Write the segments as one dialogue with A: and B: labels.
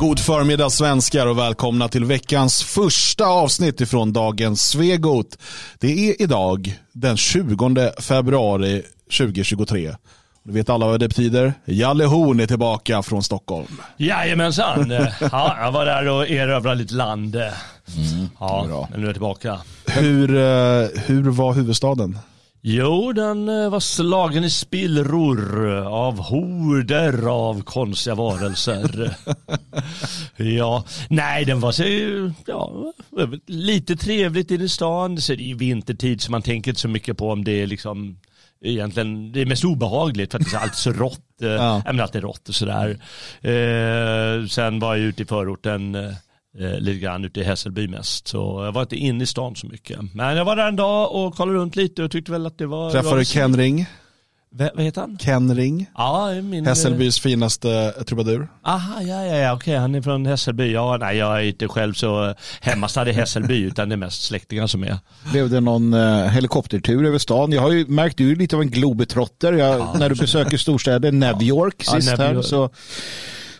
A: God förmiddag svenskar och välkomna till veckans första avsnitt ifrån dagens Svegot. Det är idag den 20 februari 2023. Du vet alla vad det betyder. Jalle Horn är tillbaka från Stockholm.
B: Jajamensan. Ja, jag var där och erövrade lite land. Mm, ja, men nu är jag tillbaka.
A: Hur, eh, hur var huvudstaden?
B: Jo, den eh, var slagen i spillror av horder av konstiga varelser. ja, nej, den var så, ja, lite trevligt inne i stan. Så det är ju vintertid så man tänker inte så mycket på om det är liksom egentligen, det är mest obehagligt för att det är alltid så rått. Eh, ja. men alltid rått och sådär. Eh, sen var jag ute i förorten eh, eh, lite grann ute i Hässelby mest. Så jag var inte inne i stan så mycket. Men jag var där en dag och kollade runt lite och tyckte väl att det var...
A: Träffade du Ken Ring?
B: V vad heter han?
A: Ken Ring.
B: Ja, min...
A: Hässelbys finaste trubadur.
B: Aha, ja, ja, ja, okej, han är från Hässelby. Ja, nej, jag är inte själv så hemmastad i Hässelby, utan det är mest släktingar som är.
C: Blev det någon uh, helikoptertur över stan? Jag har ju märkt, du är lite av en globetrotter. Jag, ja, när du besöker storstäder, New York ja, sist här, så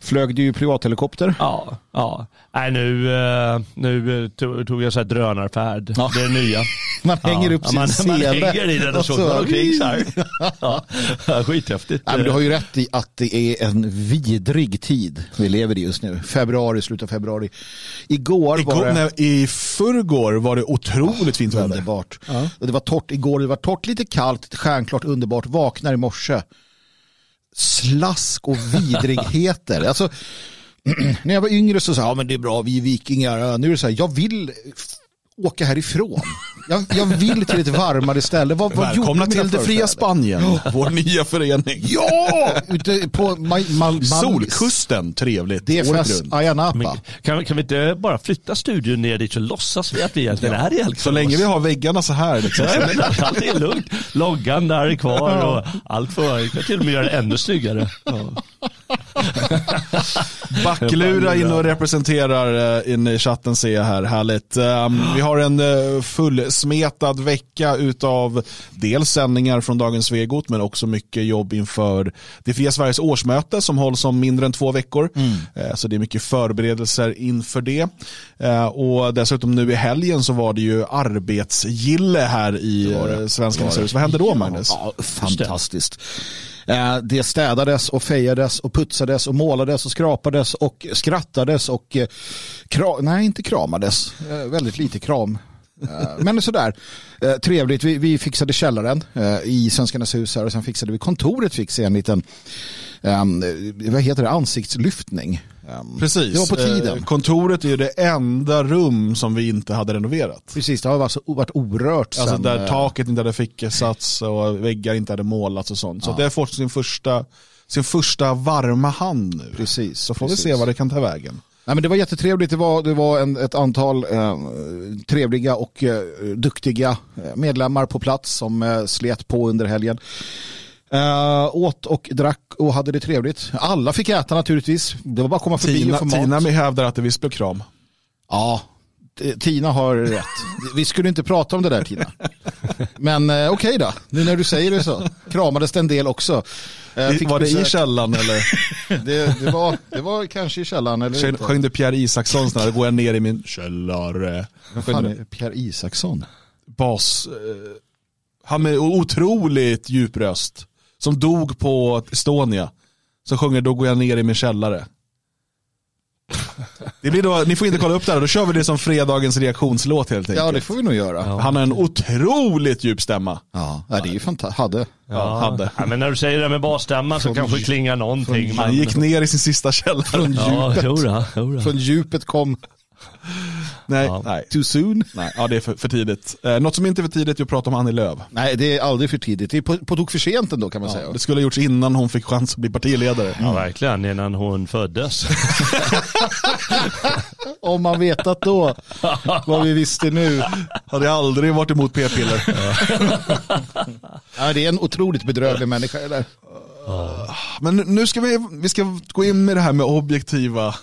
C: flög du ju privathelikopter.
B: Ja, ja. Nej, nu, eh, nu tog jag så här drönarfärd. Ja. Det är nya.
C: Man hänger ja. upp sin
B: man,
C: sele.
B: Man hänger i den och så går omkring så här. Ja. Skithäftigt.
C: Nej, men du har ju rätt i att det är en vidrig tid vi lever i just nu. Februari, slutet av februari. Igår,
A: igår
C: var det...
A: Nej, I förrgår var det otroligt fint väder.
C: Underbart. Ja. Det var torrt igår, det var torrt, lite kallt, stjärnklart, underbart. Vaknar i morse slask och vidrigheter. alltså, när jag var yngre så sa jag, ja, men det är bra, vi är vikingar. Nu är det så här, jag vill åka härifrån. Jag, jag vill till ett varmare ställe. Vad, vad
A: Välkomna till det fria Spanien, vår nya förening.
C: Ja! Ute på ma, ma, ma,
A: Solkusten, trevligt.
C: Det är fest Ayia Napa.
B: Kan, kan vi inte bara flytta studion ner dit så låtsas vi att vi egentligen ja. är i Älvsfors?
A: Så länge vi har väggarna så här. Liksom.
B: Allt är lugnt. Loggan där är kvar och allt får, kan till och med göra det ännu snyggare. Ja.
A: Backlura in och representerar eh, in i chatten ser jag här, härligt. Um, vi har en uh, fullsmetad vecka utav dels sändningar från Dagens Svegot men också mycket jobb inför det fria Sveriges årsmöte som hålls om mindre än två veckor. Mm. Uh, så det är mycket förberedelser inför det. Och dessutom nu i helgen så var det ju arbetsgille här i Svenska Vad hände då Magnus?
C: Ja, fantastiskt. Eh, det städades och fejades och putsades och målades och skrapades och skrattades och eh, kram, nej, inte kramades. Eh, väldigt lite kram. Men sådär, trevligt. Vi, vi fixade källaren i Svenskarnas hus här och sen fixade vi kontoret fick se en liten ehm, vad heter det, ansiktslyftning.
A: Um, Precis.
C: Det var på tiden.
A: Eh, kontoret är ju det enda rum som vi inte hade renoverat.
C: Precis, det har alltså varit orört.
A: Alltså där eh, taket inte hade fickesats och väggar inte hade målats och sånt. Så ja. det har fått sin första, sin första varma hand nu.
C: Precis.
A: Så får
C: precis.
A: vi se vad det kan ta vägen.
C: Nej, men det var jättetrevligt. Det var, det var en, ett antal eh, trevliga och eh, duktiga eh, medlemmar på plats som eh, slet på under helgen. Uh, åt och drack och hade det trevligt. Alla fick äta naturligtvis. Det var bara att komma förbi
A: Tina,
C: och få mat.
A: Tina hävdar att det visst blev kram.
C: Ja, Tina har rätt. Vi skulle inte prata om det där Tina. Men eh, okej okay då, nu när du säger det så. Kramades det en del också.
A: Eh, var det besök. i källan eller?
C: det, det, var, det var kanske i källan. Eller
A: Sjöng du Pierre Isaksson så går jag ner i min källare.
C: Vad fan är Pierre Isaksson?
A: Bas. Eh, han med otroligt djup röst som dog på Estonia. Som sjunger Då går jag ner i min källare. Det blir då, ni får inte kolla upp det här, då kör vi det som fredagens reaktionslåt helt enkelt.
C: Ja det får vi nog göra.
A: Ja. Han har en otroligt djup stämma.
C: Ja, det är ju fantastiskt. Hade.
B: Ja, hade. Ja, men när du säger det med basstämma så kanske det klingar någonting.
A: Han gick ner i sin sista källare.
C: Från djupet, ja, Från djupet kom
A: Nej, ja. nej.
C: Too soon?
A: Nej, ja det är för, för tidigt. Eh, något som inte är för tidigt är att prata om Annie Lööf.
C: Nej, det är aldrig för tidigt. Det är på, på tok för sent ändå kan man ja, säga.
A: Det skulle ha gjorts innan hon fick chans att bli partiledare.
B: Ja, verkligen. Innan hon föddes.
C: om man vetat då vad vi visste nu.
A: Hade jag aldrig varit emot p-piller.
C: ja, det är en otroligt bedrövlig människa det där.
A: Men nu ska vi, vi ska gå in med det här med objektiva.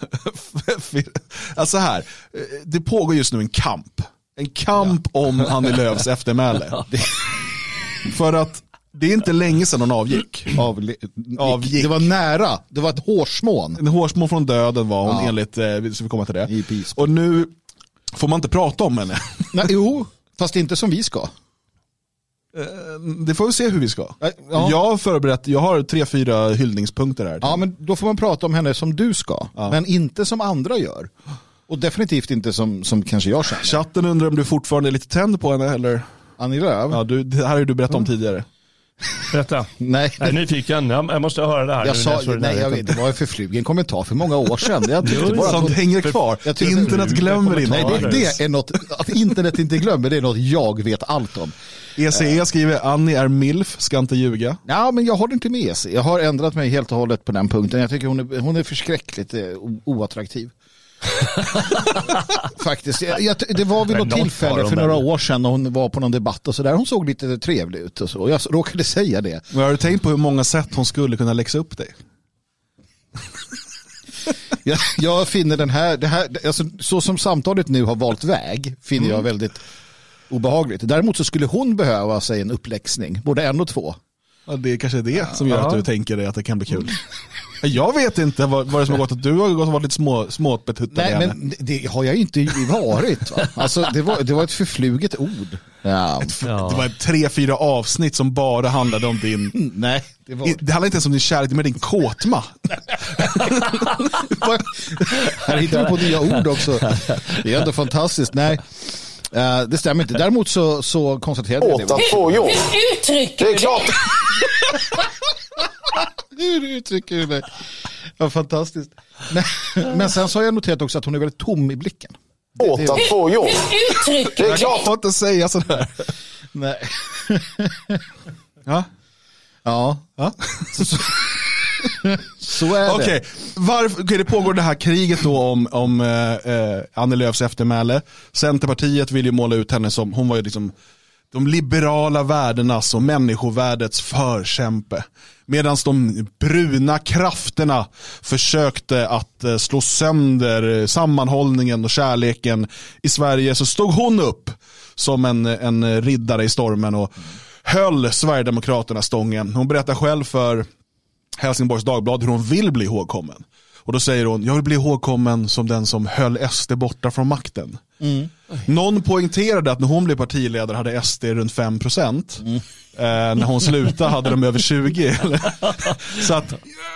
A: alltså här, det pågår just nu en kamp. En kamp ja. om Annie Lööfs eftermäle. För att Det är inte länge sedan hon avgick. Avgick.
C: Det var nära. Det var ett hårsmån.
A: En hårsmån från döden var hon
C: Ja.
A: enligt, eh, vi ska komma till det. Och nu får man inte prata om henne.
C: Nej, jo, fast inte som vi ska.
A: Det får vi se hur vi ska.
C: Ja. Ja.
A: Jag har förberett, jag har tre, fyra hyllningspunkter här.
C: Ja, men då får man prata om henne som du ska.
A: Ja.
C: Men inte som andra gör. Och definitivt inte som, som kanske jag känner.
A: Chatten undrar om du fortfarande är lite tänd på henne eller?
C: Annie Lööf?
A: Ja, du, det här har ju du berättat om tidigare.
B: Berätta.
C: Nej.
B: Jag är nyfiken. Jag jag måste höra det här.
C: Jag
B: nu
C: sa,
B: i
C: nej, jag vet, det var en förflugen kommentar för många år sedan. Jag tyckte
B: Jo,
C: bara att
A: Sånt hänger kvar.
C: jag
A: Internet glömmer inte.
C: nej, det, det är något, att internet inte glömmer, det är något jag vet allt om.
A: ECE skriver Annie är milf, ska inte ljuga.
C: Ja, men jag håller inte med sig. Jag har ändrat mig helt och hållet på den punkten. Jag tycker hon är, hon är förskräckligt eh, oattraktiv. Faktiskt. Jag, jag, det var vid något tillfälle för några år sedan när hon var på någon debatt och sådär. Hon såg lite trevlig ut och så. Jag råkade säga det.
A: Men har du tänkt på hur många sätt hon skulle kunna läxa upp dig?
C: Jag, jag finner den här, det här alltså, så som samtalet nu har valt väg, finner jag väldigt obehagligt. Däremot så skulle hon behöva sig en uppläxning, både en och två.
A: Ja, det är kanske det som gör
B: Ja.
A: att du tänker dig att det kan bli kul. Jag vet inte vad, vad det som har gått att du har gått och varit lite små, småbetuttad
C: Nej,
A: henne.
C: men det, det har jag inte varit. Va? Alltså, det, var, det var ett förfluget ord. Ja.
B: Ja.
A: Det var tre, fyra avsnitt som bara handlade om din...
C: Nej, det var...
A: Det handlar inte ens om din kärlek, men din kåtma.
C: Här hittar vi på nya ord också. Det är ändå fantastiskt. Nej, eh, det stämmer inte. Däremot så, så konstaterade jag det.
D: få jobb.
E: Uttrycker
D: Det är klart.
C: Hur uttrycker du dig? Ja, fantastiskt. Men, men sen så har jag noterat också att hon är väldigt tom i blicken.
D: Åt att få jobb.
E: uttrycker
D: Det är klart.
A: Jag får inte säga sådär.
C: Nej.
A: Ja.
C: Ja,
A: Ja.
C: så är det.
A: Varför, okay, det pågår det här kriget då om, om eh, eh, Annie Lööfs eftermäle. Centerpartiet vill ju måla ut henne som, hon var ju liksom de liberala värdenas och människovärdets förkämpe. Medan de bruna krafterna försökte att eh, slå sönder eh, sammanhållningen och kärleken i Sverige så stod hon upp som en, en riddare i stormen och höll Sverigedemokraterna stången. Hon berättar själv för Helsingborgs Dagblad hur hon vill bli ihågkommen. Och då säger hon, jag vill bli ihågkommen som den som höll SD borta från makten. Någon poängterade att när hon blev partiledare hade SD runt 5%. Eh, när hon slutade hade de över 20. Så att,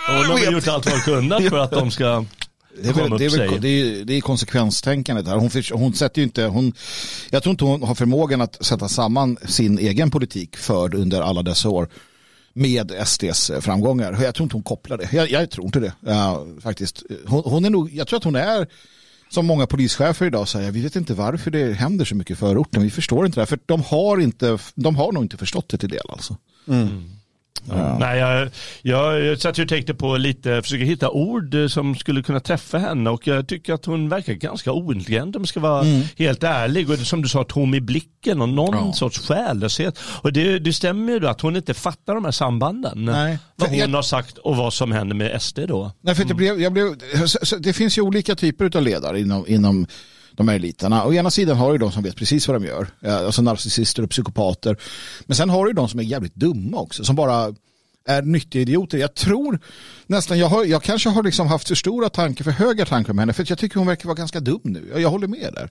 B: Hon har
A: jag
B: väl
A: vet.
B: gjort allt vad hon kunnat för att de ska
C: Det är, väl,
B: komma
C: det, är väl,
B: sig.
C: det, är, det är konsekvenstänkandet här. Hon, hon sätter ju inte, hon, jag tror inte hon har förmågan att sätta samman sin egen politik förd under alla dessa år med SDs framgångar. Jag tror inte hon kopplar det. Jag, jag tror inte det ja, faktiskt. Hon, hon är nog, jag tror att hon är som många polischefer idag säger, vi vet inte varför det händer så mycket i förorten. Vi förstår inte det här, för de har, inte, de har nog inte förstått det till del alltså.
B: Ja. Nej, jag, jag, jag satt ju och tänkte på lite, försöka hitta ord eh, som skulle kunna träffa henne och jag tycker att hon verkar ganska ointelligent om jag ska vara helt ärlig. Och som du sa, tom i blicken och någon
C: Ja.
B: sorts själlöshet. Och det, det stämmer ju då att hon inte fattar de här sambanden.
C: Nej.
B: Vad hon
C: jag-
B: har sagt och vad som händer med SD då.
C: Nej, för det, blev, jag blev, det finns ju olika typer av ledare inom, inom de här eliterna. Å ena sidan har du de som vet precis vad de gör, eh, alltså narcissister och psykopater. Men sen har du de som är jävligt dumma också, som bara är nyttiga idioter. Jag tror nästan, jag, har, jag kanske har liksom haft för stora tankar, för höga tankar om henne, för jag tycker hon verkar vara ganska dum nu. Jag, jag håller med där.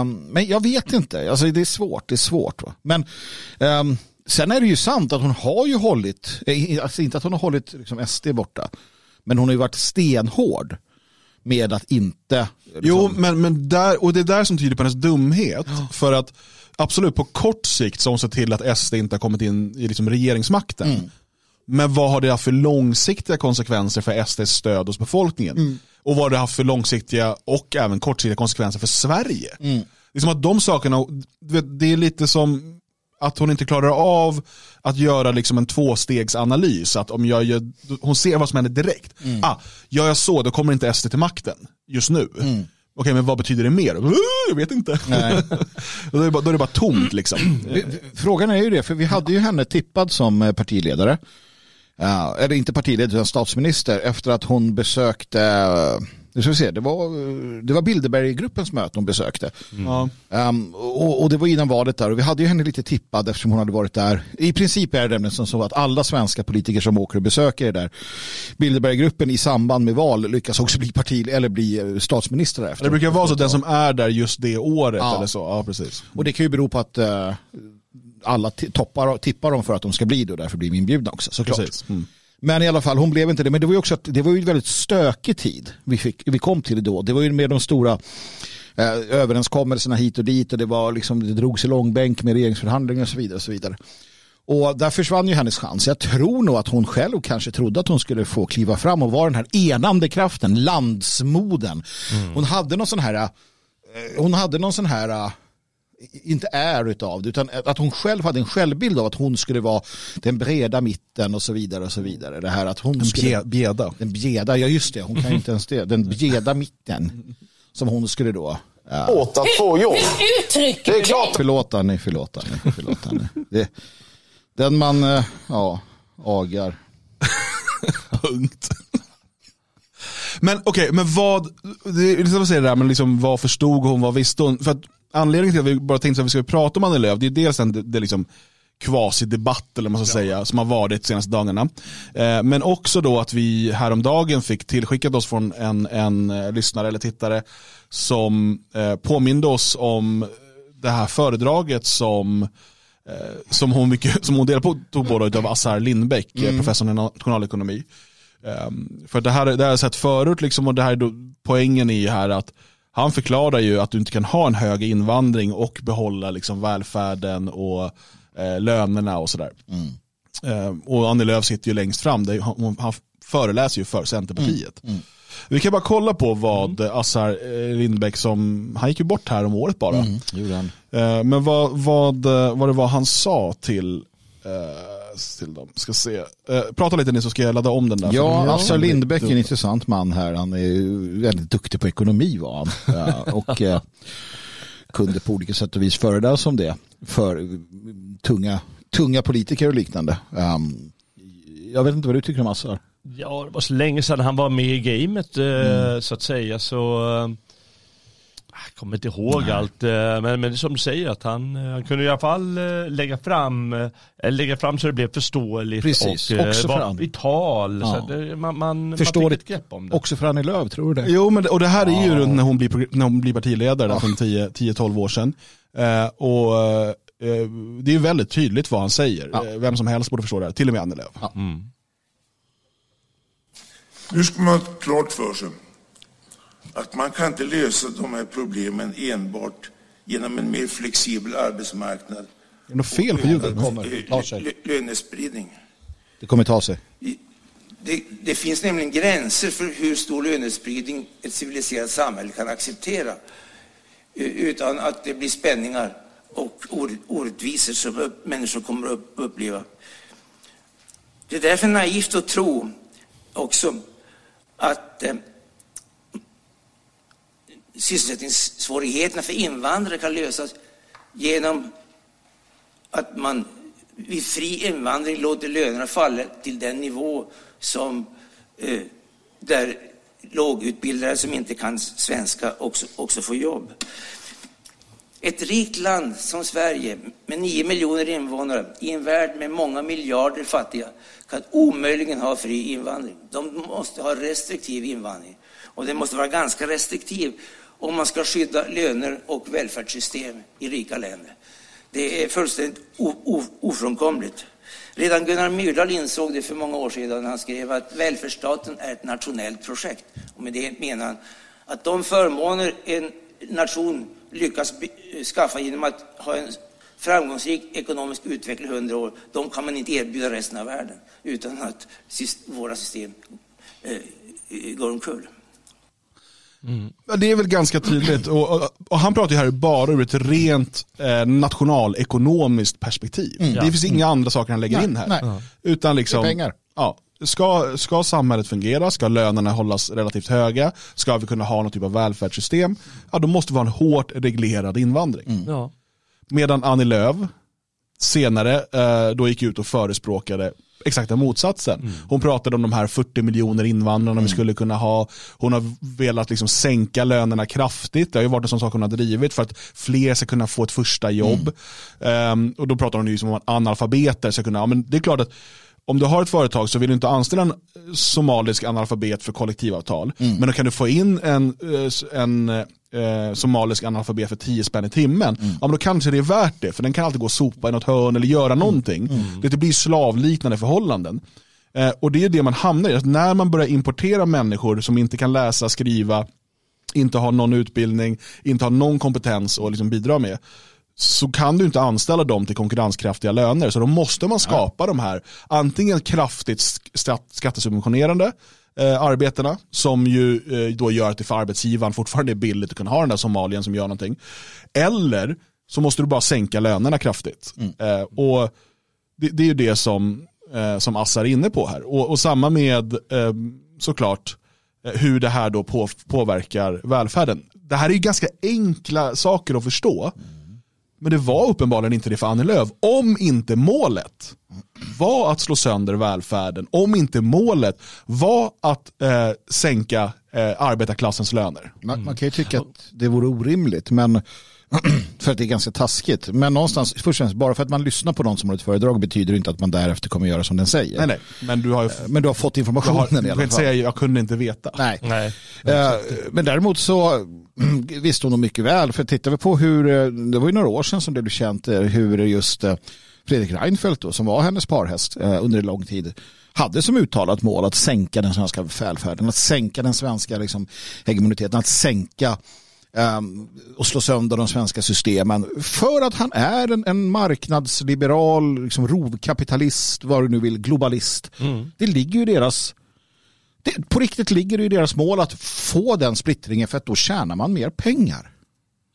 C: Um, men jag vet inte, alltså, det är svårt, det är svårt. Va? Men um, sen är det ju sant att hon har ju hållit, eh, alltså inte att hon har hållit liksom, SD borta, men hon har ju varit stenhård med att inte...
A: Jo,
C: liksom-
A: men, men där, och det är där som tyder på hennes dumhet. För att absolut på kort sikt så har hon sett till att SD inte har kommit in i liksom regeringsmakten.
C: Mm.
A: Men vad har det haft för långsiktiga konsekvenser för SDs stöd hos befolkningen?
C: Mm.
A: Och vad har det haft för långsiktiga och även kortsiktiga konsekvenser för Sverige?
C: Mm.
A: Det är som att de sakerna, det är lite som att hon inte klarar av att göra liksom en tvåstegsanalys. Att om jag gör, hon ser vad som händer direkt.
C: Mm.
A: Ah, gör jag så, då kommer inte SD till makten just nu. Okej, men vad betyder det mer? Uh, Jag vet inte.
C: Nej.
A: då, är bara, då är det bara tomt liksom.
C: Frågan är ju det, för vi hade ju henne tippad som eh, partiledare. Ja, eller inte partiledare utan statsminister efter att hon besökte, Nu ska vi se, det var, det var Bilderberggruppens möte hon besökte.
A: Ja.
C: Um, och, och det var innan valet där och vi hade ju henne lite tippad eftersom hon hade varit där. I princip är det nämligen som så att alla svenska politiker som åker och besöker det där Bilderberggruppen i samband med val lyckas också bli parti eller bli eh, statsminister efter.
A: Det brukar vara så att den som är där just det året
C: Ja.
A: eller så. Ja, precis.
C: Och det kan ju bero på att eh, alla toppar, tippar dem för att de ska bli det och därför blir de inbjudna också såklart.
A: precis. Mm.
C: Men i alla fall, hon blev inte det. Men det var ju också att, det var ju en väldigt stökig tid vi, fick, vi kom till det då. Det var ju med de stora eh, överenskommelserna hit och dit och det var liksom, det drogs i långbänk med regeringsförhandlingar och så vidare. Och så vidare. Och där försvann ju hennes chans. Jag tror nog att hon själv kanske trodde att hon skulle få kliva fram och vara den här enande kraften, landsmoden. Hon hade någon sån här, eh, hon hade någon sån här, eh, inte är utav det, utan att hon själv hade en självbild av att hon skulle vara den breda mitten och så vidare och så vidare. Det här att hon
A: En
C: skulle,
A: bje- bjeda.
C: den bjeda, ja just det, hon kan ju inte ens det, den bjeda mitten som hon skulle då ja,
D: åt att få jobb.
E: Hur uttrycker
D: Det är
E: du
D: klart.
C: Förlåt Annie, förlåt Annie, förlåt Annie. Det, den man, eh, ja, agar.
A: Punkt. Men okej, men vad, det är liksom att säga det där, men liksom, vad förstod hon, vad visste hon? För att anledningen till att vi bara tänkte att vi skulle prata om Annie Lööf, det är dels en det, det är liksom kvasidebatt eller vad man ska säga, som har varit de senaste dagarna. Eh, men också då att vi häromdagen fick tillskickat oss från en, en eh, lyssnare eller tittare som eh, påminde oss om det här föredraget som eh, som hon, mycket, som hon delade på, tog på då, av Assar Lindbeck, mm. professorn i nationalekonomi. Um, för det här, det här har jag sett förut liksom, och det här är då poängen i här att han förklarar ju att du inte kan ha en hög invandring och behålla liksom, välfärden och eh, lönerna och sådär. Eh, och Annie Lööf sitter ju längst fram, det är, han, föreläser ju för Centerpartiet. Vi kan bara kolla på vad Assar eh, Lindbeck som, han gick ju bort här om året bara.
C: Han.
A: Eh, Men vad, vad, eh, vad det var han sa till, eh, till dem. Ska se. Eh, prata lite ni så ska jag ladda om den där.
C: Ja, Assar Lindbeck är en intressant man här. Han är ju väldigt duktig på ekonomi var han. Ja, och eh, kunde på olika sätt och vis föreläsa om det för eh, tunga, tunga politiker och liknande. Um, jag vet inte vad du tycker om Assar.
B: Ja, det var så länge sedan han var med i gamet eh, så att säga. Så eh, jag kommer inte ihåg allt. eh, Men, men det är som du säger att han, eh, han kunde i alla fall eh, lägga fram, lägga fram så det blev förståeligt
C: Precis,
B: och
C: också
B: var vital.
C: Ja.
B: Det, man, man,
C: Förstår
B: man fick ett grepp om det.
C: Också för Annie Lööf, tror du det?
A: Jo, men, det- och det här är ju runt när hon blir, när hon blir partiledare där för en 10 10-12 år sedan. Eh, och eh, det är ju väldigt tydligt vad han säger.
C: Ja.
A: Vem som helst borde förstå det här, till och med Annie Lööf.
F: Nu ska man ha klart för sig att man kan inte lösa de här problemen enbart genom en mer flexibel arbetsmarknad
A: Är det något fel på ljudet?
C: kommer, tar sig.
F: Lö- lönespridning.
C: Det kommer ta sig.
F: Det, det finns nämligen gränser för hur stor lönespridning ett civiliserat samhälle kan acceptera utan att det blir spänningar och or- orättvisor som upp, människor kommer att upp, uppleva. Det är därför naivt att tro också att eh, sysselsättningssvårigheterna för invandrare kan lösas genom att man vid fri invandring låter lönerna falla till den nivå som eh, där lågutbildade som inte kan svenska också, också får jobb. Ett rikt land som Sverige med 9 miljoner invånare i en värld med många miljarder fattiga kan omöjligen ha fri invandring. De måste ha restriktiv invandring. Och den måste vara ganska restriktiv om man ska skydda löner och välfärdssystem i rika länder. Det är fullständigt ofrånkomligt. Redan Gunnar Myrdal insåg det för många år sedan när han skrev att välfärdsstaten är ett nationellt projekt. Och med det menar han att de förmåner en nation lyckas eh, skaffa genom att ha en framgångsrik ekonomisk utveckling i hundra år, de kan man inte erbjuda resten av världen utan att våra system eh, går omkull.
A: Ja, Det är väl ganska tydligt. Och, och, och han pratar ju här bara ur ett rent eh, nationalekonomiskt perspektiv. Det finns inga andra saker han lägger
C: Nej,
A: in här.
C: nej.
A: Utan liksom,
C: Det är pengar.
A: Ja, ska, ska samhället fungera, ska lönerna hållas relativt höga, ska vi kunna ha någon typ av välfärdssystem, ja då måste vi ha en hårt reglerad invandring.
B: Ja.
A: Medan Annie Lööf senare eh, då gick ut och förespråkade exakta motsatsen. Mm. Hon pratade om de här 40 miljoner invandrarna mm. vi skulle kunna ha. Hon har velat liksom sänka lönerna kraftigt. Det har ju varit en sån sak hon har drivit för att fler ska kunna få ett första jobb. Mm. Um, och då pratar hon ju om att analfabeter ska kunna, ja, men det är klart att om du har ett företag så vill du inte anställa en somalisk analfabet för kollektivavtal. Mm. Men då kan du få in en, eh, en eh, somalisk analfabet för 10 spänn i timmen. Mm. Ja, men då kanske det är värt det. För den kan alltid gå och sopa i något hörn eller göra någonting. Mm. Det blir slavliknande förhållanden. Eh, och det är det man hamnar i. Att när man börjar importera människor som inte kan läsa, skriva, inte har någon utbildning, inte har någon kompetens att liksom bidra med så kan du inte anställa dem till konkurrenskraftiga löner. Så då måste man skapa ja. de här antingen kraftigt skattesubventionerande eh, arbetena som ju eh, då gör att det för arbetsgivaren fortfarande är billigt att kunna ha den där somalien som gör någonting. Eller så måste du bara sänka lönerna kraftigt. Mm. Eh, och det, det, är ju det som, eh, som Assar är inne på här. Och, och samma med eh, såklart eh, hur det här då på, påverkar välfärden. Det här är ju ganska enkla saker att förstå. Mm. Men det var uppenbarligen inte det för Annie Lööf. Om inte målet var att slå sönder välfärden, om inte målet var att eh, sänka eh, arbetarklassens löner.
C: Man, man, kan ju tycka att det vore orimligt, men för att det är ganska taskigt. Men någonstans, först och främst, bara för att man lyssnar på någon som har ett föredrag betyder inte att man därefter kommer göra som den säger.
A: Nej, nej. Men du har, ju,
C: men du har fått informationen har, i alla fall.
A: Jag säga jag kunde inte veta.
C: Nej. nej. Uh, men däremot så visste hon nog mycket väl. För tittar vi på hur, eh, det var ju några år sedan som det blev känt eh, hur just Fredrik Reinfeldt då, som var hennes parhäst under en lång tid, hade som uttalat mål att sänka den svenska välfärden, att sänka den svenska liksom, hegemoniteten, att sänka och slå sönder de svenska systemen för att han är en, en marknadsliberal, liksom rovkapitalist, vad du nu vill, globalist. Mm. Det ligger ju i deras det, på riktigt ligger det i deras mål att få den splittringen för att då tjänar man mer pengar.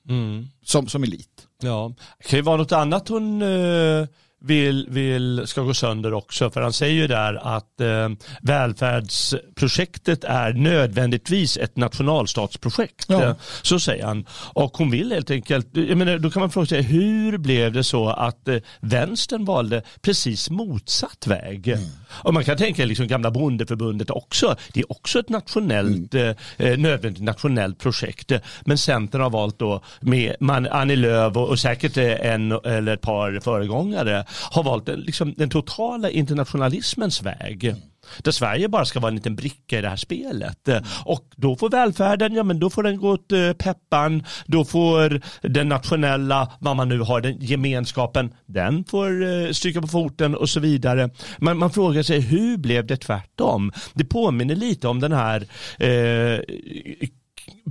C: Mm. Som, som elit.
B: Ja, det kan ju vara något annat hon uh vill, vill, ska gå sönder också. För han säger ju där att eh, välfärdsprojektet är nödvändigtvis ett nationalstatsprojekt. Ja. Eh, så säger han. Och hon vill helt enkelt, jag menar, då kan man fråga sig hur blev det så att eh, vänstern valde precis motsatt väg? Mm. Och man kan tänka liksom gamla bondeförbundet också. Det är också ett nationellt, mm. Eh, eh, nödvändigt nationellt projekt. Men Centern har valt då med man, Annie Lööf och, och säkert en eller ett par föregångare har valt den, liksom, den totala internationalismens väg. Där Sverige bara ska vara en liten bricka i det här spelet. Och då får välfärden, ja men då får den gå åt eh, peppan. Då får den nationella, vad man nu har, den gemenskapen, den får eh, stryka på foten och så vidare. Men man frågar sig hur blev det tvärtom? Det påminner lite om den här eh,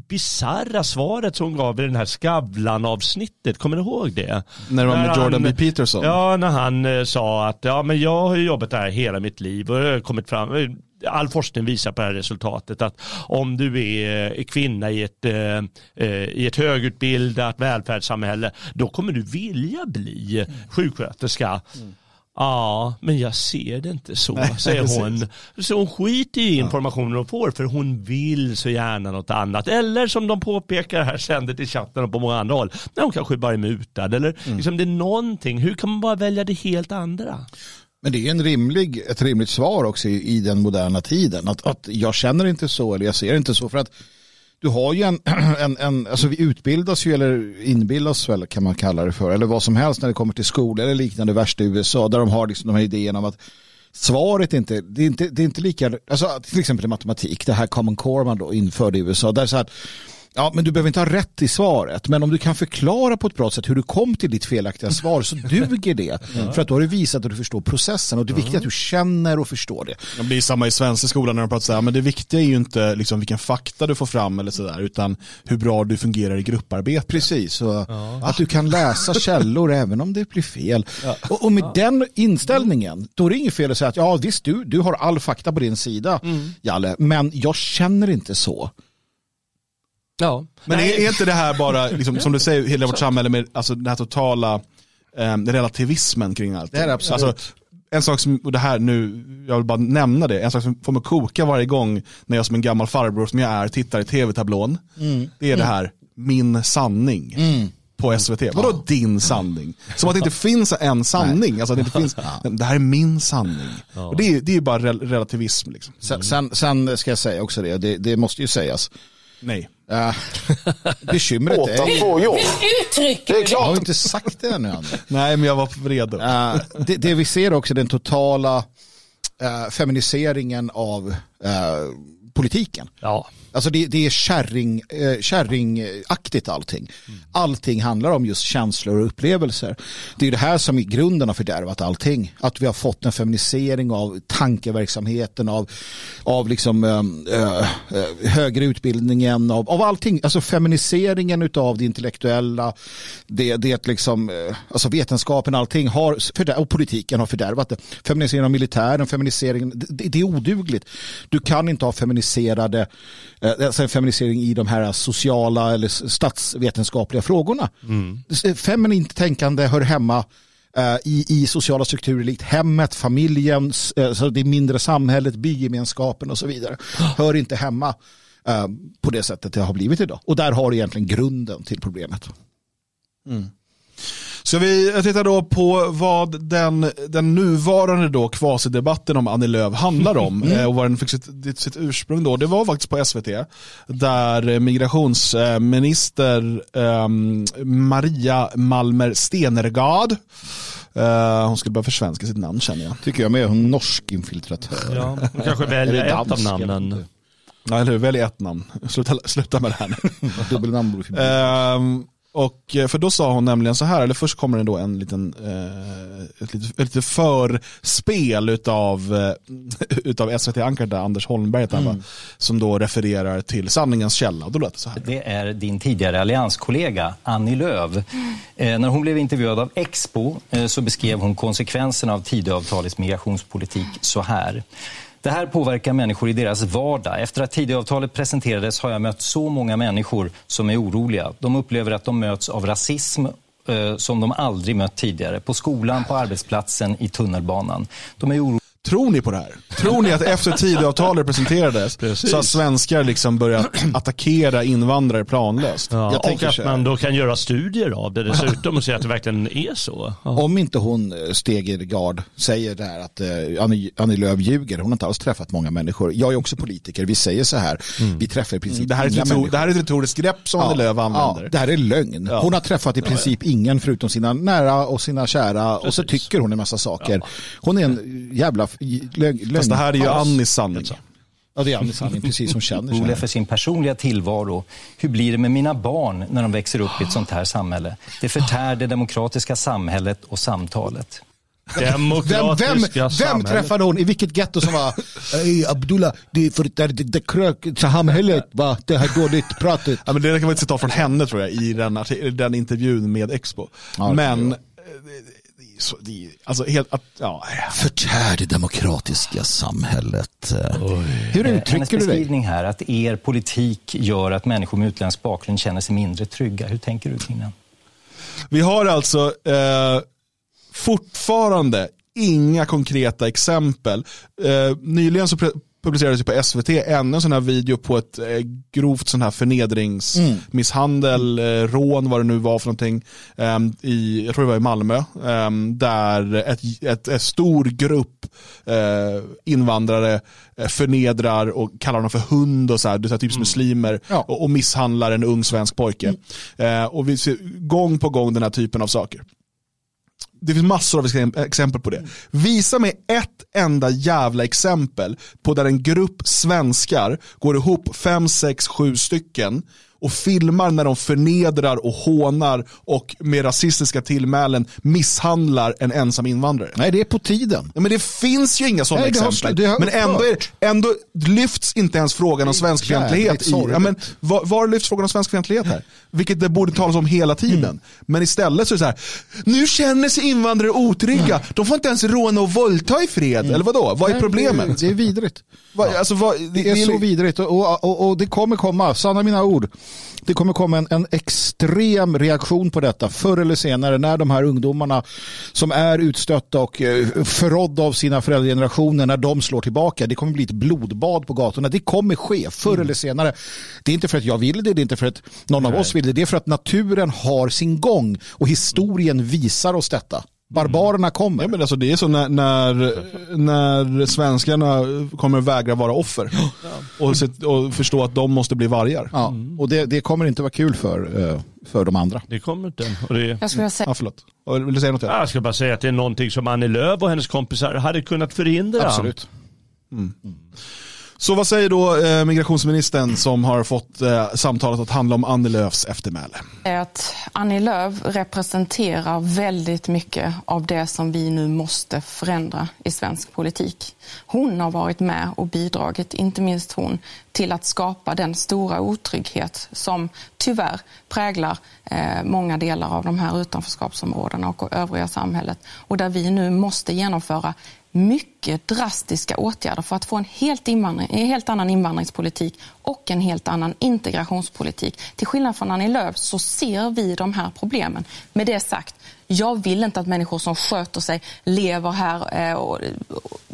B: bisarra svaret som hon gav i den här Skavlan-avsnittet. Kommer ni ihåg det?
A: När det var med Jordan B. Peterson?
B: Ja, när han eh, sa att ja, men jag har jobbat där hela mitt liv och jag har kommit fram eh, all forskning visar på det här resultatet att om du är eh, kvinna i ett, i ett högutbildat välfärdssamhälle då kommer du vilja bli sjuksköterska. Mm. Ja, men jag ser det inte så, Nej, säger hon. Så hon skiter i informationen hon får för hon vill så gärna något annat. Eller som de påpekar här ständigt i chatten och på många andra håll, när hon kanske bara är mutad. Eller mm. liksom det är någonting, hur kan man bara välja det helt andra?
C: Men det är en rimlig, ett rimligt svar också i, i den moderna tiden. Att, att jag känner inte så eller jag ser inte så. För att du har ju en, en, en, alltså vi utbildas ju eller inbildas väl kan man kalla det för, eller vad som helst när det kommer till skola eller liknande värst i USA där de har liksom de här idéerna om att svaret inte, det är inte, det är inte lika, alltså till exempel i matematik, det här common core man då införde i USA, där så att Ja, men du behöver inte ha rätt i svaret. Men om du kan förklara på ett bra sätt hur du kom till ditt felaktiga svar så duger det. Ja. För att då har du visat att du förstår processen och det är viktigt att du känner och förstår det.
A: Det blir samma i svenska skolan när de pratar så här, men det viktiga är ju inte liksom vilken fakta du får fram eller sådär, utan hur bra du fungerar i grupparbete.
C: Precis, och ja. att du kan läsa källor även om det blir fel. Och, och, med den inställningen, då är det inget fel att säga att ja visst, du, du har all fakta på din sida, mm. Jalle, men jag känner inte så.
A: Ja. Men är, är, inte det här bara, liksom, som du säger, hela vårt samhälle med alltså, den här totala eh, relativismen kring allt?
C: Det är absolut. Alltså,
A: en sak som, och det här nu, jag vill bara nämna det, en sak som får mig koka varje gång när jag som en gammal farbror som jag är tittar i tv-tablån. Mm. Det är mm. det här, min sanning. Mm. på SVT. Vadå din sanning? Som att det inte finns en sanning. Alltså att det, inte finns, det här är min sanning. Och det, är, det är bara rel relativism. Liksom.
C: Sen, sen, sen ska jag säga också det, det, det måste ju sägas.
A: Nej.
C: Bekymret
D: Åt
C: är
D: att
C: ju...
D: få jobb.
E: Uttrycker
D: Det är klart.
C: Jag har inte sagt det ännu.
A: Nej, men jag var redo.
C: Uh, det, det vi ser också är den totala uh, feminiseringen av uh, politiken.
B: Ja.
C: Alltså det, det är kärring, eh, kärringaktigt allting. Allting handlar om just känslor och upplevelser. Det är det här som i grunden har fördärvat allting. Att vi har fått en feminisering av tankeverksamheten, av, av liksom, eh, eh, högre utbildningen, av, av allting. Alltså feminiseringen av det intellektuella, det, det liksom, eh, alltså vetenskapen, allting har, fördär- och politiken har fördärvat det. Feminiseringen av militären, feminiseringen, det, det är odugligt. Du kan inte ha feminiserade eh, alltså en feminisering i de här sociala eller statsvetenskapliga frågorna. Mm. Feminint tänkande hör hemma eh, i, i sociala strukturer likt hemmet, familjen, eh, så det mindre samhället, bygemenskapen och så vidare. Hör inte hemma eh, på det sättet det har blivit idag. Och där har du egentligen grunden till problemet.
A: Ska vi titta då på vad den, den nuvarande då kvasidebatten om Annie Lööf handlar om eh, och var den fick sitt, sitt ursprung då. Det var faktiskt på SVT där migrationsminister eh, Maria Malmer Stenergard eh, hon skulle börja försvenska sitt namn känner jag.
C: Tycker jag med, hon norsk infiltratör.
B: Ja, man kanske väljer ett av namnen.
A: Ja, eller hur, välj ett namn. Sluta, sluta med det här nu.
C: Dubbelnamn borde förbi.
A: Och eh, för då sa hon nämligen så här, eller först kommer det då en liten, eh, ett litet, ett litet förspel utav, eh, utav SVT-ankaren Anders Holmberg han, va? som då refererar till sanningens källa. Och då låter det så här.
G: Det är din tidigare allianskollega Annie Lööf. Eh, när hon blev intervjuad av Expo eh, så beskrev hon konsekvenserna av Tidöavtalets migrationspolitik så här. Det här påverkar människor i deras vardag. Efter att Tidöavtalet presenterades har jag mött så många människor som är oroliga. De upplever att de möts av rasism eh, som de aldrig mött tidigare. På skolan, på arbetsplatsen, i tunnelbanan. De är oroliga
A: Tror ni på det här? Tror ni att efter Tidöavtalet presenterades
B: Precis.
A: så har svenskar liksom börjat attackera invandrare planlöst?
B: Ja,
C: Jag
B: och
C: tänker
B: att
C: så
B: man då kan göra studier av det dessutom och se att det verkligen är så. Ja.
C: Om inte hon eh, Stegergard säger det här att eh, Annie, Annie Lööf ljuger, hon har inte alls träffat många människor. Jag är också politiker, vi säger så här, vi träffar i princip
A: Det här, är
C: inga människor.
A: det här är ett retoriskt grepp som Annie Lööf använder.
C: Ja, det här är lögn. Hon har träffat i princip ingen förutom sina nära och sina kära och så
B: Precis.
C: tycker hon en massa saker. Hon är en jävla lögn.
A: Fast det här är ju Annis sanning.
C: Ja, det är Annis sanning, precis som känner
G: oroliga
C: sig.
G: för sin personliga tillvaro. Hur blir det med mina barn när de växer upp i ett sånt här samhälle? Det förtär det demokratiska samhället och samtalet.
C: Vem, vem, vem träffade hon? I vilket getto som var Ey Abdullah, det är för det, det, det krök samhället, va? det här dåligt pratet.
A: Ja, men det kan vara ett citat från henne tror jag i den, den intervjun med Expo.
C: Ja,
A: men så, det är, alltså helt, att, ja,
C: Förtär det demokratiska samhället. Hur
G: Eh,
C: uttrycker du dig?
G: beskrivning här att er politik gör att människor med utländsk bakgrund känner sig mindre trygga. Hur tänker du kring den?
A: Vi har alltså eh, fortfarande inga konkreta exempel. Eh, nyligen så publicerades ju på SVT ännu en sån här video på ett eh, grovt sån här förnedringsmisshandel, eh, rån vad det nu var för någonting. Eh, i, jag tror det var i Malmö. Eh, där ett, ett, ett stor grupp eh, invandrare förnedrar och kallar dem för hund och så här, det är här typiskt muslimer
C: Ja.
A: och, och misshandlar en ung svensk pojke. Eh, och vi ser gång på gång den här typen av saker. Det finns massor av exempel på det. Visa mig ett enda jävla exempel på där en grupp svenskar går ihop fem, sex, sju stycken och filmar när de förnedrar och hånar och med rasistiska tillmälen misshandlar en ensam invandrare.
C: Nej, det är på tiden.
A: Ja, men det finns ju inga sådana
C: Nej, det har
A: exempel.
C: det har
A: men ändå, är, ändå lyfts inte ens frågan om svenskfientlighet. I, ja, men, var, var lyfts frågan om svenskfientlighet här? Vilket det borde talas om hela tiden.
C: Mm.
A: Men istället så är det så här, nu känner sig invandrare otrygga. De får inte ens råna och våldta i fred. Eller vadå? Vad är
C: Nej,
A: problemet?
C: Det, det är vidrigt.
A: Vad- alltså, vad,
C: Det är så vidrigt och, och, och, och det kommer komma, sanna mina ord. Det kommer komma en, en extrem reaktion på detta förr eller senare när de här ungdomarna som är utstötta och eh, förrådda av sina föräldragenerationer när de slår tillbaka. Det kommer bli ett blodbad på gatorna. Det kommer ske förr mm. eller senare. Det är inte för att jag vill det, det är inte för att någon Nej. av oss vill det. Det är för att naturen har sin gång och historien visar oss detta. Barbarerna kommer.
A: Ja, men alltså det är så när, när, när svenskarna kommer vägra vara offer och, se, och förstå att de måste bli vargar.
C: Ja. Och det, det kommer inte vara kul för, eh, för de andra.
B: Det kommer inte. Och det...
D: Jag skulle säga...
A: Ja, förlåt. Vill du säga något?
B: Jag ska bara säga att det är någonting som Annie Lööf och hennes kompisar hade kunnat förhindra.
C: Absolut. Mm.
A: Så vad säger då eh, migrationsministern som har fått eh, samtalet att handla om Annie Lööfs eftermäle?
D: Att Annie Lööf representerar väldigt mycket av det som vi nu måste förändra i svensk politik. Hon har varit med och bidragit, inte minst hon, till att skapa den stora otrygghet som tyvärr präglar eh, många delar av de här utanförskapsområdena och övriga samhället. Och där vi nu måste genomföra mycket drastiska åtgärder för att få en helt, invandring, en helt annan invandringspolitik och en helt annan integrationspolitik. Till skillnad från Annie Lööf så ser vi de här problemen. Med det sagt, jag vill inte att människor som sköter sig, lever här eh,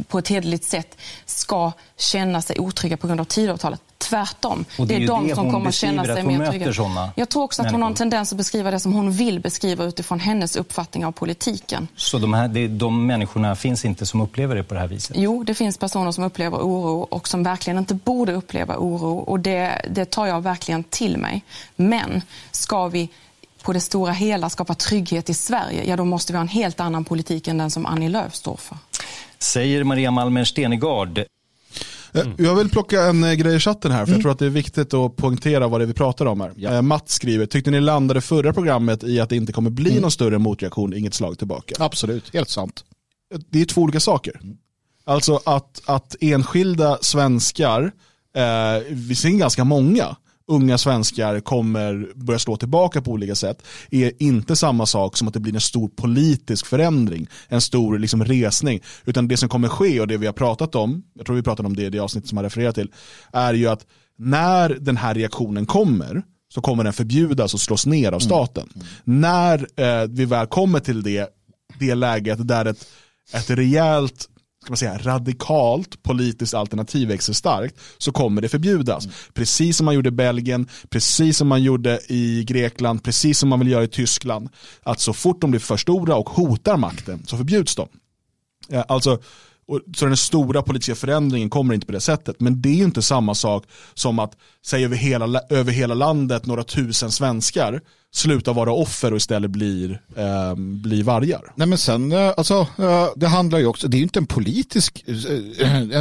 D: på ett hederligt sätt ska känna sig otrygga på grund av Tidöavtalet. Tvärtom.
G: Och det är, det är de
D: som kommer att känna sig mer trygga. Jag tror också att hon har en tendens att beskriva det som hon vill beskriva utifrån hennes uppfattning av politiken.
G: Så de, här, det, de människorna finns inte som upplever det på det här viset?
D: Jo, det finns personer som upplever oro och som verkligen inte borde uppleva oro. Och det, det tar jag verkligen till mig. Men ska vi på det stora hela skapa trygghet i Sverige, ja då måste vi ha en helt annan politik än den som Annie Lööf står för.
G: Säger Maria Malmer Stenegard.
A: Mm. Jag vill plocka en eh, grej i chatten här, för mm. jag tror att det är viktigt att poängtera vad det är vi pratar om här. Ja. Eh, Matt skriver, tyckte ni landade förra programmet i att det inte kommer bli mm. någon större motreaktion, inget slag tillbaka?
C: Absolut, helt sant.
A: Det är två olika saker. Mm. Alltså att, att enskilda svenskar, eh, vi ser ganska många, unga svenskar kommer börja slå tillbaka på olika sätt är inte samma sak som att det blir en stor politisk förändring, en stor liksom resning. Utan det som kommer ske och det vi har pratat om, jag tror vi pratade om det i det avsnittet som jag refererar till, är ju att när den här reaktionen kommer så kommer den förbjudas och slås ner av mm. staten. Mm. Mm. När eh, vi väl kommer till det, det läget där ett, ett rejält ska man säga, radikalt politiskt alternativ växer starkt så kommer det förbjudas. Mm. Precis som man gjorde i Belgien, precis som man gjorde i Grekland, precis som man vill göra i Tyskland. Att så fort de blir för stora och hotar makten så förbjuds de. Alltså, så den stora politiska förändringen kommer inte på det sättet. Men det är inte samma sak som att säga över hela, över hela landet några tusen svenskar slutar vara offer och istället blir, eh, blir vargar.
C: Nej men sen, eh, alltså, eh, det handlar ju också, det är inte en politisk, eh,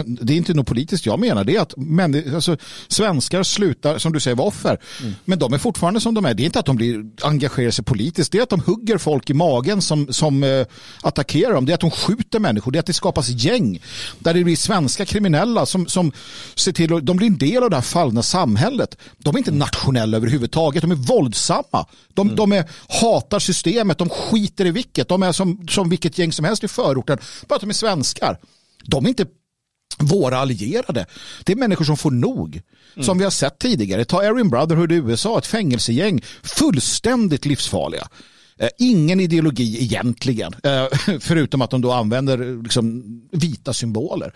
C: det är inte något politiskt jag menar, det är att män, alltså, svenskar slutar, som du säger, vara offer. Mm. Men de är fortfarande som de är, det är inte att de blir, engagerar sig politiskt, det är att de hugger folk i magen som, som attackerar dem, det är att de skjuter människor, det är att det skapas gäng, där det blir svenska kriminella som, som ser till att de blir en del av det här fallna samhället. De är inte nationella överhuvudtaget, de är våldsamma. De, mm. de är, hatar systemet, de skiter i vilket. De är som, som vilket gäng som helst i förorten. Bara att de är svenskar. De är inte våra allierade. Det är människor som får nog. Mm. Som vi har sett tidigare. Ta Erin Brotherhood i USA, ett fängelsegäng. Fullständigt livsfarliga. Eh, ingen ideologi egentligen, eh, förutom att de då använder liksom, vita symboler.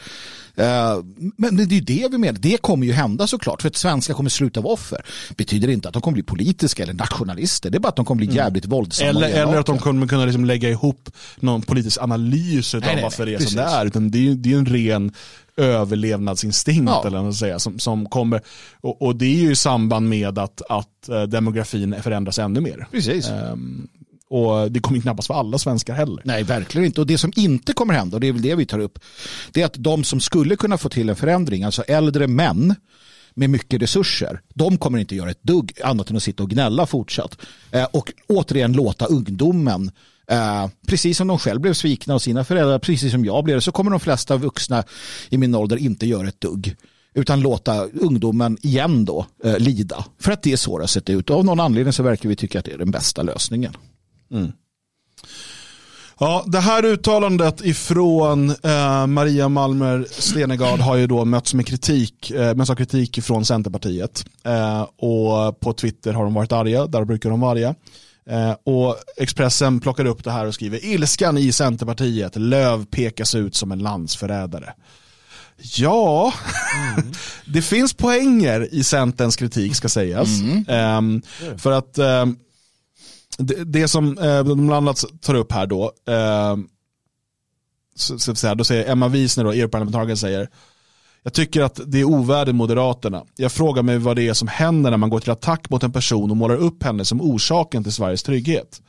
C: Eh, men det är ju det vi menar, det kommer ju hända såklart, för att svenskar kommer sluta vara offer. Betyder inte att de kommer bli politiska eller nationalister, det är bara att de kommer bli mm. jävligt mm. våldsamma.
A: Eller, eller att de kommer kunna liksom lägga ihop någon politisk analys av nej, varför nej, det är som det är, utan det är, det är en ren överlevnadsinstinkt ja. eller något säga, som, som kommer, och, och, det är ju i samband med att, att demografin förändras ännu mer.
C: Precis. Um,
A: och det kommer knappast vara alla svenskar heller.
C: Nej, verkligen inte. Och det som inte kommer hända, och det är väl det vi tar upp, det är att de som skulle kunna få till en förändring, alltså äldre män med mycket resurser, de kommer inte göra ett dugg annat än att sitta och gnälla fortsatt. Eh, och återigen låta ungdomen Eh, precis som de själv blev svikna av sina föräldrar, precis som jag blev så kommer de flesta vuxna i min ålder inte göra ett dugg. Utan låta ungdomen igen då eh, lida. För att det är så det har sett ut. Och av någon anledning så verkar vi tycka att det är den bästa lösningen. Mm.
A: Ja, det här uttalandet ifrån eh, Maria Malmer Stenegard har ju då mötts med kritik, eh, mötts av kritik från Centerpartiet. Eh, och på Twitter har de varit arga, där brukar de vara arga. Eh, och Expressen plockar upp det här och skriver ilskan i Centerpartiet, Löv pekas ut som en landsförrädare. Ja, mm. det finns poänger i Centerns kritik ska sägas. Mm. för att ehm, det, det, som eh, de bland annat tar upp här då, eh, så, så, säga, då säger Emma Wiesner, då, EU-parlamentarikern, säger jag tycker att det är ovärdigt Moderaterna. Jag frågar mig vad det är som händer när man går till attack mot en person och målar upp henne som orsaken till Sveriges trygghet.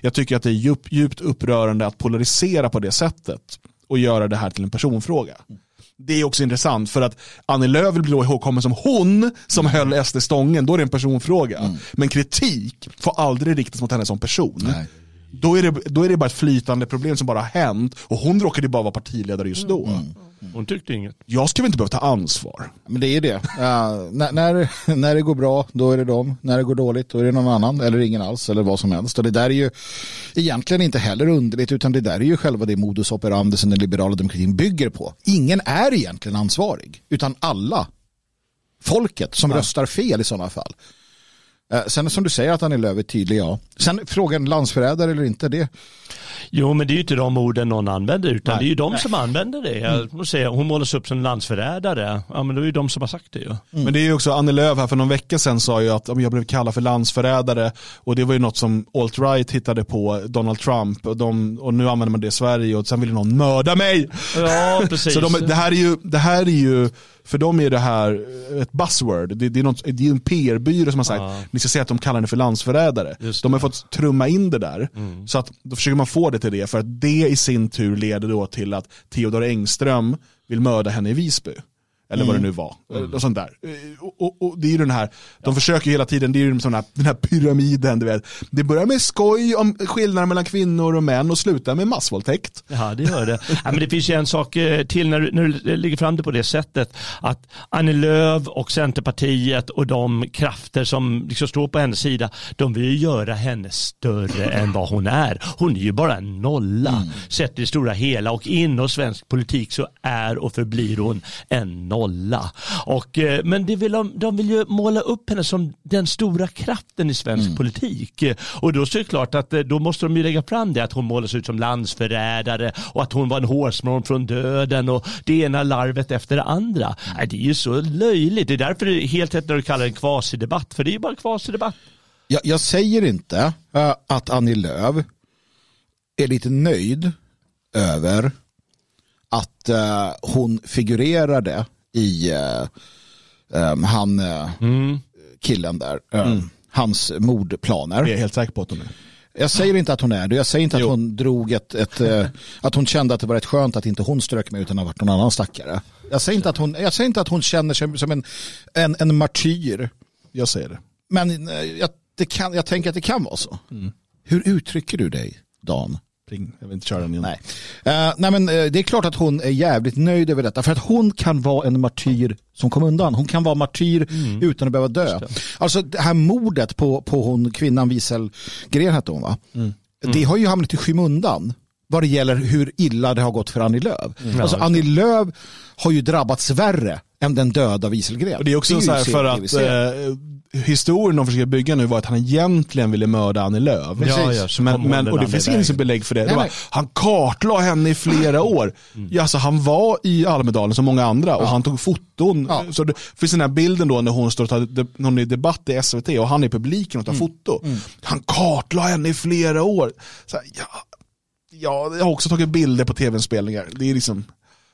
A: Jag tycker att det är djup, djupt upprörande att polarisera på det sättet och göra det här till en personfråga mm det är också intressant för att Annie Lööf vill bli ihågkommen som hon som mm. höll SD stången, då är det en personfråga. Mm. Men kritik får aldrig riktas mot henne som person. Nej. Då är, det, då är det bara ett flytande problem som bara har hänt och hon råkade bara vara partiledare just då. Mm.
B: Hon tyckte inget.
A: Jag skulle inte behöva ta ansvar.
C: Men det är det. Uh, när, när, när det går bra, då är det dem. När det går dåligt, då är det någon annan. Eller ingen alls, eller vad som helst. Och det där är ju egentligen inte heller underligt, utan det där är ju själva det modus operandi som den liberala demokratin bygger på. Ingen är egentligen ansvarig, utan alla. Folket som ja. röstar fel i sådana fall. Uh, sen som du säger att Annie Lööf är tydlig, ja. Sen frågan landsförrädare eller inte, det
B: Jo, men det är ju inte de orden någon använder, utan Nej. det är ju de Nej. som använder det. Mm. Säger, hon målas upp som landsförrädare. Ja, men det är ju de som har sagt det ju. Mm.
A: Men det är ju också Annie Lööf här för någon vecka sedan sa ju att jag blev kallad för landsförrädare och det var ju något som alt-right hittade på Donald Trump och, de, och nu använder man det i Sverige och sen vill någon mörda mig.
B: Ja, precis.
A: Så de, det, här är ju, det här är ju för dem är det här ett buzzword. Det, det är, något, det är en PR-byrå som har sagt, ja. ni ska säga att de kallar henne för landsförrädare. De har fått trumma in det där. Mm. Så att då försöker man få det till det, för att det i sin tur leder då till att Theodor Engström vill mörda henne i Visby. Eller mm. vad det mm. nu var. Mm. Och sånt där. Och, och, och, det är ju den här, de försöker hela tiden, det är ju den här, den här pyramiden, du vet. Det börjar med skoj om skillnader mellan kvinnor och män och slutar med massvåldtäkt.
B: Ja, det gör det. ja, men det finns ju en sak eh, till när, när du lägger fram det på det sättet, att Annie Lööf och Centerpartiet och de krafter som liksom står på hennes sida, de vill ju göra henne större än vad hon är. Hon är ju bara en nolla, mm. sett i det stora hela och inom svensk politik så är och förblir hon en nolla nolla. Och, eh, men det vill de, de vill ju måla upp henne som den stora kraften i svensk mm. politik. Och då är det klart att eh, då måste de ju lägga fram det att hon målas ut som landsförrädare och att hon var en hårsmån från döden och det ena larvet efter det andra. Nej, det är ju så löjligt. Det är därför det är helt rätt när du kallar det en kvasidebatt, för det är ju bara kvasidebatt.
C: Jag, jag säger inte uh, att Annie Lööf är lite nöjd över att uh, hon figurerade i uh, han uh, mm. killen där. Mm. Hans mordplaner.
A: Jag är helt säker på att hon är.
C: Jag säger inte att hon är det. Jag säger inte jo. att hon drog ett, ett att hon kände att det var rätt skönt att inte hon strök mig utan att varit någon annan stackare. Jag säger inte att hon, jag säger inte att hon känner sig som en, en, en martyr.
A: Jag säger det.
C: Men jag, det kan, jag tänker att det kan vara så. Mm. Hur uttrycker du dig, Dan?
A: Pling. Jag vill inte köra den igen.
C: Nej. Uh, nej men uh, det är klart att hon är jävligt nöjd över detta. För att hon kan vara en martyr som kom undan. Hon kan vara martyr mm. utan att behöva dö. Det. Alltså det här mordet på, på hon kvinnan Wieselgren hette hon va? Mm. Mm. Det har ju hamnat i skymundan vad det gäller hur illa det har gått för Annie Lööf. Mm. Alltså Annie Lööf har ju drabbats värre än den döda Wieselgren.
A: Det är också det är så här för att eh, historien de försöker bygga nu var att han egentligen ville mörda Annie Lööf.
B: Ja, ja,
A: men, men, och det finns inget belägg för det. Nej, det var, han kartlade henne i flera år. Mm. Ja, alltså, han var i Almedalen som många andra och ja. han tog foton. Ja. Så det finns den här bilden då när hon står och tar någon i debatt i SVT och han är i publiken och tar mm. foto. Mm. Han kartlade henne i flera år. Så, ja, ja, jag har också tagit bilder på tv-inspelningar. Det är liksom...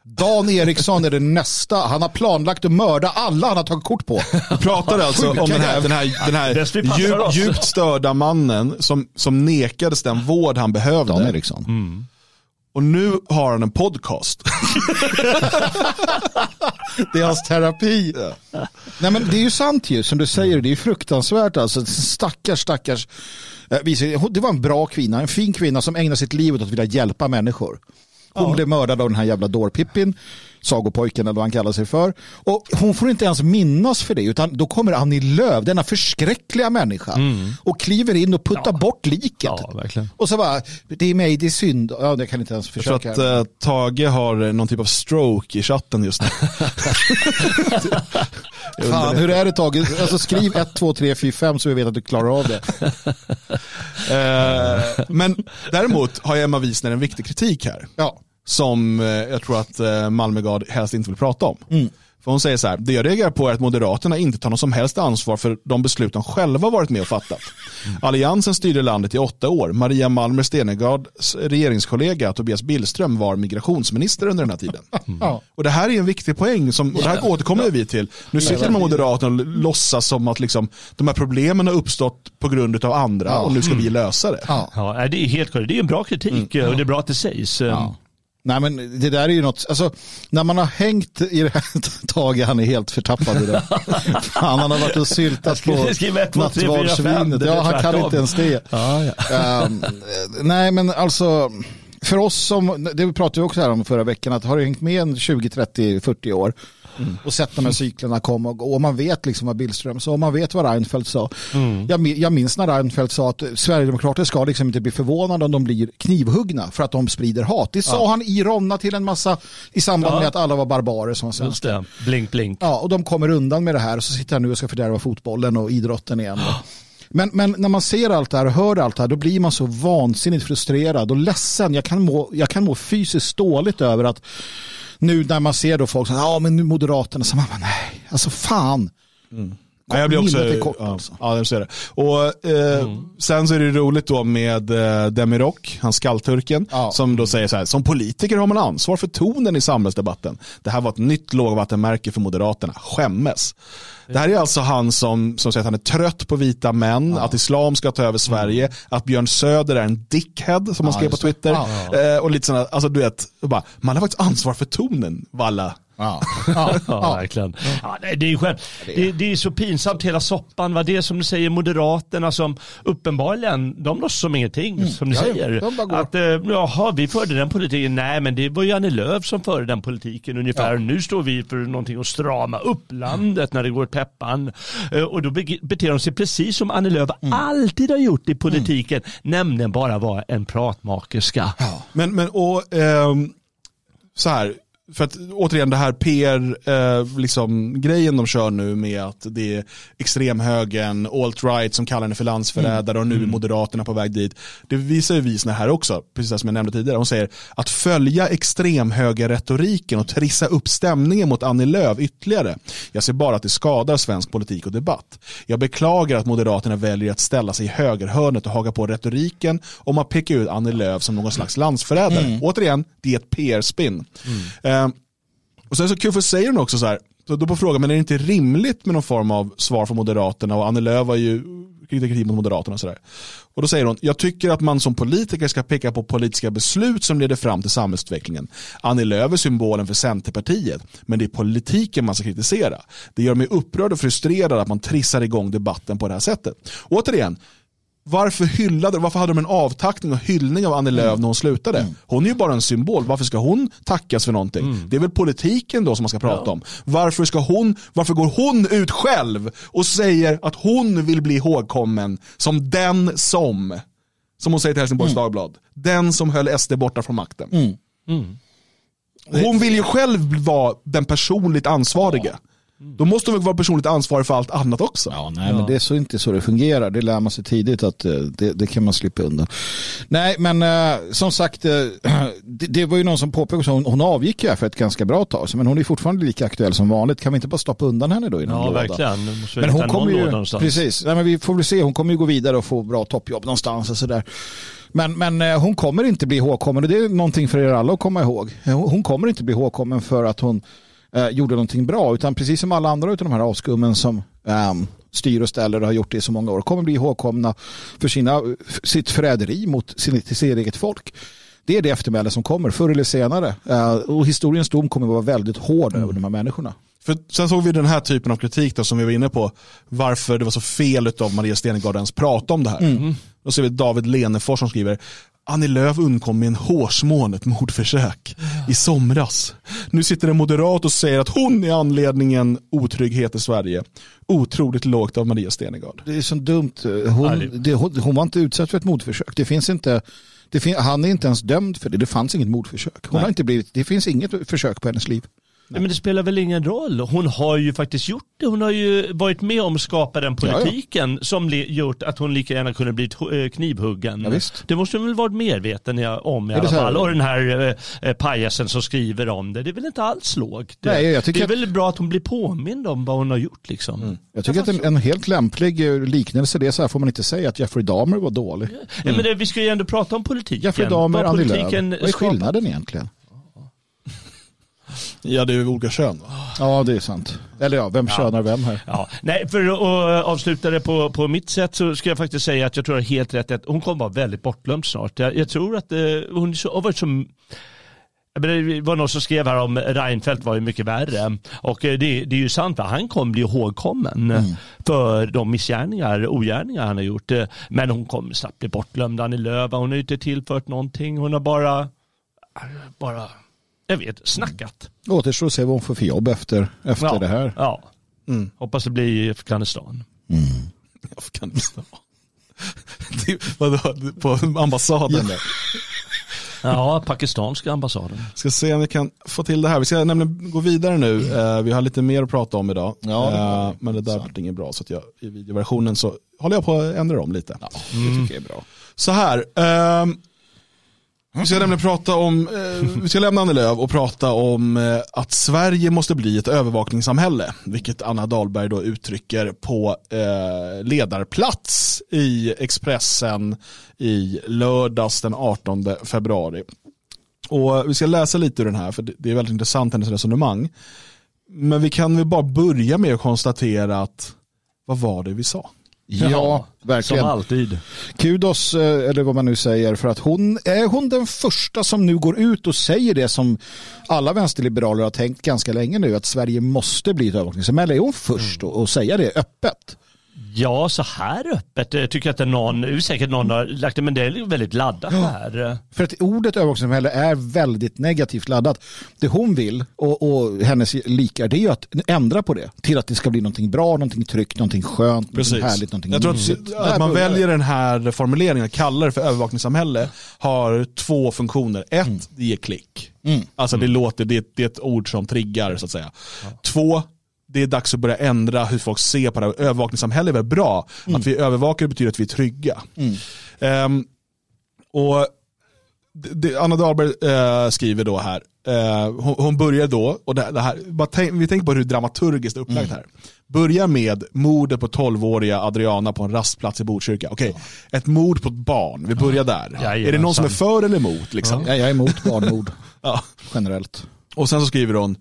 C: Dan Eriksson är det nästa. Han har planlagt att mörda alla han har tagit kort på.
A: Vi pratar alltså om den här, den här, den här djup, djupt störda mannen som, som nekades den vård han behövde.
C: Dan Eriksson. Mm.
A: Och nu har han en podcast.
C: det är hans terapi. Ja. Nej men det är ju sant ju, som du säger, det är fruktansvärt alltså. Stackars, stackars. Eh, det var en bra kvinna, en fin kvinna som ägnar sitt liv åt att vilja hjälpa människor. Hon ja. blev mördad av den här jävla dårpippin sagopojken eller vad han kallar sig för. Och hon får inte ens minnas för det utan då kommer Annie Lööf, denna förskräckliga människa och kliver in och puttar bort liket.
B: Mm. Ja.
C: Och så bara, det är mig, det är synd. Ja, det kan inte ens
A: Jag tror
C: försöka.
A: att eh, Tage har någon typ av stroke i chatten just nu.
C: Fan, hur är det Tage? Alltså skriv 1, 2, 3, 4, 5 så vi vet att du klarar av det.
A: Eh, men däremot har Emma Wiesner en viktig kritik här.
C: Ja.
A: Som eh, jag tror att eh, Malmögard helst inte vill prata om. För hon säger så här, det jag reagerar på är att Moderaterna inte tar något som helst ansvar för de beslut de själva varit med och fattat. Alliansen styrde landet i åtta år. Maria Malmer Stenergards regeringskollega Tobias Billström var migrationsminister under den här tiden.
C: Ja.
A: Och det här är en viktig poäng, som, och det här återkommer vi till. Nu sitter de Moderaterna och låtsas som att liksom, de här problemen har uppstått på grund av andra och nu ska vi lösa det.
C: Ja.
B: Det är helt korrekt. Det är en bra kritik och det är bra att det sägs.
C: Ja. Nej men det där är ju något, alltså när man har hängt i det här taget, han är helt förtappad i det. Fan, han har varit och syltat på nattvardsvinet. Ja, han kan inte ens det.
B: Ja, ja.
C: Ehm, nej men alltså, för oss som, det pratade vi också här om förra veckan, att har du hängt med en 20, 30, 40 år och sett de här cyklerna komma och gå och man vet liksom vad Billström sa och man vet vad Reinfeldt sa. Jag, mi- jag minns när Reinfeldt sa att Sverigedemokrater ska liksom inte bli förvånade om de blir knivhuggna för att de sprider hat. Det sa han i Ronna till en massa i samband
B: Ja.
C: med att alla var barbarer som var
B: Just
C: svenskar.
B: det. Blink, blink.
C: Ja, och de kommer undan med det här och så sitter han nu och ska fördärva fotbollen och idrotten igen. Men, men när man ser allt det här och hör allt det här då blir man så vansinnigt frustrerad och ledsen. Jag kan må, jag kan må fysiskt dåligt över att nu när man ser då folk som ja men nu Moderaterna, så man bara nej, alltså fan.
A: Ja, jag blir också,
C: kort,
A: ja,
C: alltså.
A: ja, jag ser det. Och, eh, Sen så är det roligt då med eh, Demirok, han skallturken,
C: Ja.
A: som då säger så här, som politiker har man ansvar för tonen i samhällsdebatten. Det här var ett nytt lågvattenmärke för Moderaterna, skämmes. Det här är alltså han som, som säger att han är trött på vita män, att islam ska ta över Sverige, att Björn Söder är en dickhead som han skrev på. Twitter.
C: Ja,
A: Eh, och lite sådana, alltså du vet, bara, man har faktiskt ansvar för tonen, valla.
C: Ja. Ja.
B: Ja, verkligen. Ja, det, är skönt. Det, det är så pinsamt hela soppan. Det är som du säger, Moderaterna som uppenbarligen, de låtsas som ingenting som du
C: Ja, ja,
B: säger.
C: de.
B: Att, eh, jaha, vi förde den politiken. Nej, men det var ju Annie Lööf som förde den politiken ungefär.
C: Ja.
B: Nu står vi för någonting att strama upp landet när det går åt peppan. Eh, Och då be- beter de sig precis som Annie Lööf
C: Mm.
B: alltid har gjort i politiken, nämligen bara vara en pratmakerska.
A: Men, men och, ehm, så här, för att återigen det här PR, eh, liksom, grejen de kör nu med att det är extremhögern, alt-right som kallar henne för landsförrädare och nu är Moderaterna på väg dit. Det visar ju Wiesner här också, precis som jag nämnde tidigare. Hon säger att följa extremhögerretoriken och trissa upp stämningen mot Annie Lööf ytterligare. Jag ser bara att det skadar svensk politik och debatt. Jag beklagar att Moderaterna väljer att ställa sig i högerhörnet och haka på retoriken om att peka ut Annie Lööf som någon slags landsförrädare. Återigen, det är ett PR-spin. Eh, och sen så kul för säger hon också så här, så då på frågan, men är det inte rimligt med någon form av svar från Moderaterna och Annie Lööf var ju kritik mot Moderaterna och sådär. Och då säger hon, jag tycker att man som politiker ska peka på politiska beslut som leder fram till samhällsutvecklingen. Annie Lööf är symbolen för Centerpartiet, men det är politiken man ska kritisera. Det gör mig upprörd och frustrerad att man trissar igång debatten på det här sättet. Återigen, varför hyllade, varför hade de en avtackning och hyllning av Annie Lööf när hon slutade? Hon är ju bara en symbol, varför ska hon tackas för någonting? Det är väl politiken då som man ska prata om. Varför, ska hon, varför går hon ut själv och säger att hon vill bli ihågkommen som den som, som hon säger till Helsingborgs Dagblad, den som höll SD borta från makten. Hon vill ju själv vara den personligt ansvariga. Då måste hon väl vara personligt ansvarig för allt annat också.
C: Ja, nej, men det är så inte så det fungerar. Det lär man sig tidigt att eh, det, det kan man slippa undan. Nej, men eh, som sagt, eh, det, det var ju någon som påpekade att hon, hon avgick ju för ett ganska bra tag men hon är fortfarande lika aktuell som vanligt. Kan vi inte bara stoppa undan henne då i någon
B: Ja,
C: låda?
B: verkligen. Nu måste vi
C: Men hon kommer ju,
B: någonstans.
C: precis, nej, men vi får väl se, hon kommer ju gå vidare och få bra toppjobb någonstans och sådär. Men, men eh, hon kommer inte bli ihågkommen och det är någonting för er alla att komma ihåg. Hon, hon kommer inte bli ihågkommen för att hon eh, gjorde någonting bra utan precis som alla andra av de här avskummen som ehm, styr och ställer och har gjort det i så många år kommer bli ihågkomna för sina, sitt förräderi mot sin, sitt eget folk. Det är det eftermäle som kommer förr eller senare. Eh, och historiens dom kommer att vara väldigt hård över de här människorna.
A: För sen såg vi den här typen av kritik då, som vi var inne på. Varför det var så fel av Maria Stenegård att ens prata om det här. Då ser vi David Lenefors som skriver Annie Lööf undkom med en hårsmån ett mordförsök i somras. Nu sitter en moderat och säger att hon är anledningen otrygghet i Sverige. Otroligt lågt av Maria Stenegard.
C: Det är så dumt. Hon, det, hon, hon var inte utsatt för ett mordförsök. Det finns inte, det fin, han är inte ens dömd för det. Det fanns inget mordförsök. Hon har inte blivit, det finns inget försök på hennes liv.
B: Nej, men det spelar väl ingen roll. Hon har ju faktiskt gjort det. Hon har ju varit med om att skapa den politiken ja, ja. som gjort att hon lika gärna kunde bli eh, knivhuggen.
C: Ja,
B: det måste hon väl varit medveten om i alla fall. Och den här eh, pajasen som skriver om det. Det är väl inte alls lågt.
C: Nej, jag
B: det är
C: att...
B: väl bra att hon blir påmind om vad hon har gjort. Liksom. Mm.
C: Jag tycker att en, en, helt lämplig eh, liknelse det är så här får man inte säga att Jeffrey Dahmer var dålig. Mm.
B: Men det, vi ska ju ändå prata om politiken.
C: Jeffrey Dahmer, Annie Lööf. Vad är skillnaden egentligen?
A: Ja, det är olika kön.
C: Ja, det är sant. Eller ja, vem ja. könar vem här?
B: Ja. Nej, för att avsluta det på, på mitt sätt så ska jag faktiskt säga att jag tror att helt rätt att hon kommer vara väldigt bortglömd snart. Jag, jag tror att eh, hon har varit så det var någon som skrev här om Reinfeldt var ju mycket värre. Och eh, det, det är ju sant, han kommer bli ihågkommen mm. för de missgärningar, ogärningar han har gjort. Eh, men hon kommer snabbt bli bortglömd. Annie Lööf, hon har ju inte tillfört någonting. Hon har bara, bara jag vet, snackat.
C: Mm. Återstår att se vad hon får för jobb efter, efter
B: ja,
C: det här.
B: Ja, mm. hoppas det blir i Afghanistan.
A: Mm. Afghanistan. vadå, på ambassaden där?
B: Ja, pakistanska ambassaden.
A: Ska se om vi kan få till det här. Vi ska nämligen gå vidare nu. Uh, vi har lite mer att prata om idag. Ja, uh, men det där blir inget bra. Så att jag, i videoversionen så håller jag på att ändra om lite.
C: Ja, det tycker jag är bra.
A: Så här. Uh, vi ska nämligen prata om, eh, vi ska lämna Annie Lööf och prata om eh, att Sverige måste bli ett övervakningssamhälle, vilket Anna Dahlberg då uttrycker på eh, ledarplats i Expressen i lördags den 18 februari. Och vi ska läsa lite ur den här, för det är väldigt intressant hennes resonemang. Men vi kan väl bara börja med att konstatera att, vad var det vi sa?
C: Ja, ja, verkligen.
B: Som alltid.
C: Kudos, eh, eller vad man nu säger, för att hon är hon den första som nu går ut och säger det som alla vänsterliberaler har tänkt ganska länge nu, att Sverige måste bli ett övervakningssamhälle. Är hon först mm. och säga det öppet?
B: Ja, så här öppet jag tycker jag att det är någon, säkert någon har lagt det, men det är väldigt laddat det här.
C: För att ordet övervakningssamhälle är väldigt negativt laddat. Det hon vill och, och hennes likar det är ju att ändra på det till att det ska bli någonting bra, någonting tryggt, någonting skönt,
A: Precis.
C: någonting härligt, någonting
A: Jag tror att, att man väljer den här formuleringen, kallar det för övervakningssamhälle, har två funktioner. Ett, mm. det ger klick. Mm. Alltså det låter, det, det är ett ord som triggar så att säga. Ja. Två, det är dags att börja ändra hur folk ser på det här. Övervakningssamhälle är väl bra. Mm. Att vi övervakar betyder att vi är trygga. Mm. Um, och det, Anna Dahlberg uh, skriver då här, uh, hon, hon, börjar då, och det, det här, tänk, vi tänker på hur dramaturgiskt upplagt mm. här. Börjar med mordet på 12-åriga Adriana på en rastplats i Botkyrka. Okej, okay. ett mord på ett barn, vi börjar där. Ja, är det någon som är för eller emot? Liksom?
C: Ja, jag är emot barnmord, ja. generellt.
A: Och sen så skriver hon,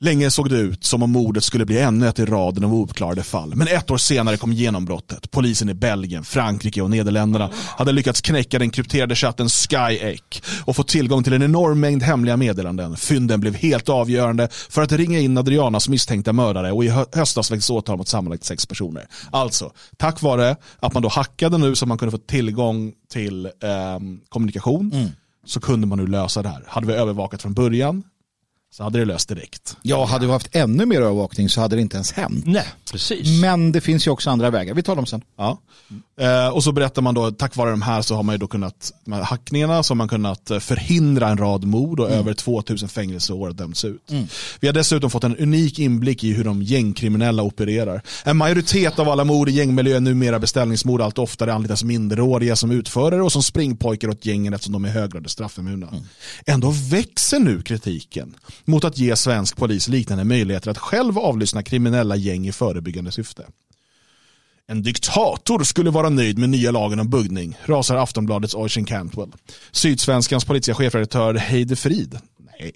A: Länge såg det ut som om mordet skulle bli ännu ett i raden av ouppklarade fall. Men ett år senare kom genombrottet. Polisen i Belgien, Frankrike och Nederländerna hade lyckats knäcka den krypterade chatten SkyEck och få tillgång till en enorm mängd hemliga meddelanden. Fynden blev helt avgörande för att ringa in Adrianas misstänkta mördare och i höstas väcktes åtal mot sammanlagt sex personer. Alltså, tack vare att man då hackade nu så man kunde få tillgång till eh, kommunikation mm. så kunde man nu lösa det här. Hade vi övervakat från början så hade det löst direkt.
C: Ja, hade vi haft ännu mer övervakning så hade det inte ens hänt.
B: Nej, precis.
C: Men det finns ju också andra vägar. Vi tar dem sen.
A: Ja. Eh, och så berättar man då, tack vare de här så har man ju då kunnat, de här hackningarna, så har man kunnat eh, förhindra en rad mord och mm. över 2000 fängelseår dömts ut. Mm. Vi har dessutom fått en unik inblick i hur de gängkriminella opererar. En majoritet av alla mord i gängmiljö är numera beställningsmord, allt oftare anlitas minderåriga som utförare och som springpojkar åt gängen eftersom de är högre straffimuna. Mm. Ändå växer nu kritiken mot att ge svensk polis liknande möjligheter att själv avlyssna kriminella gäng i förebyggande syfte. En diktator skulle vara nöjd med nya lagen om buggning, rasar Aftonbladets Oisin Cantwell. Sydsvenskans politiska chefredaktör Heide Frid, nej.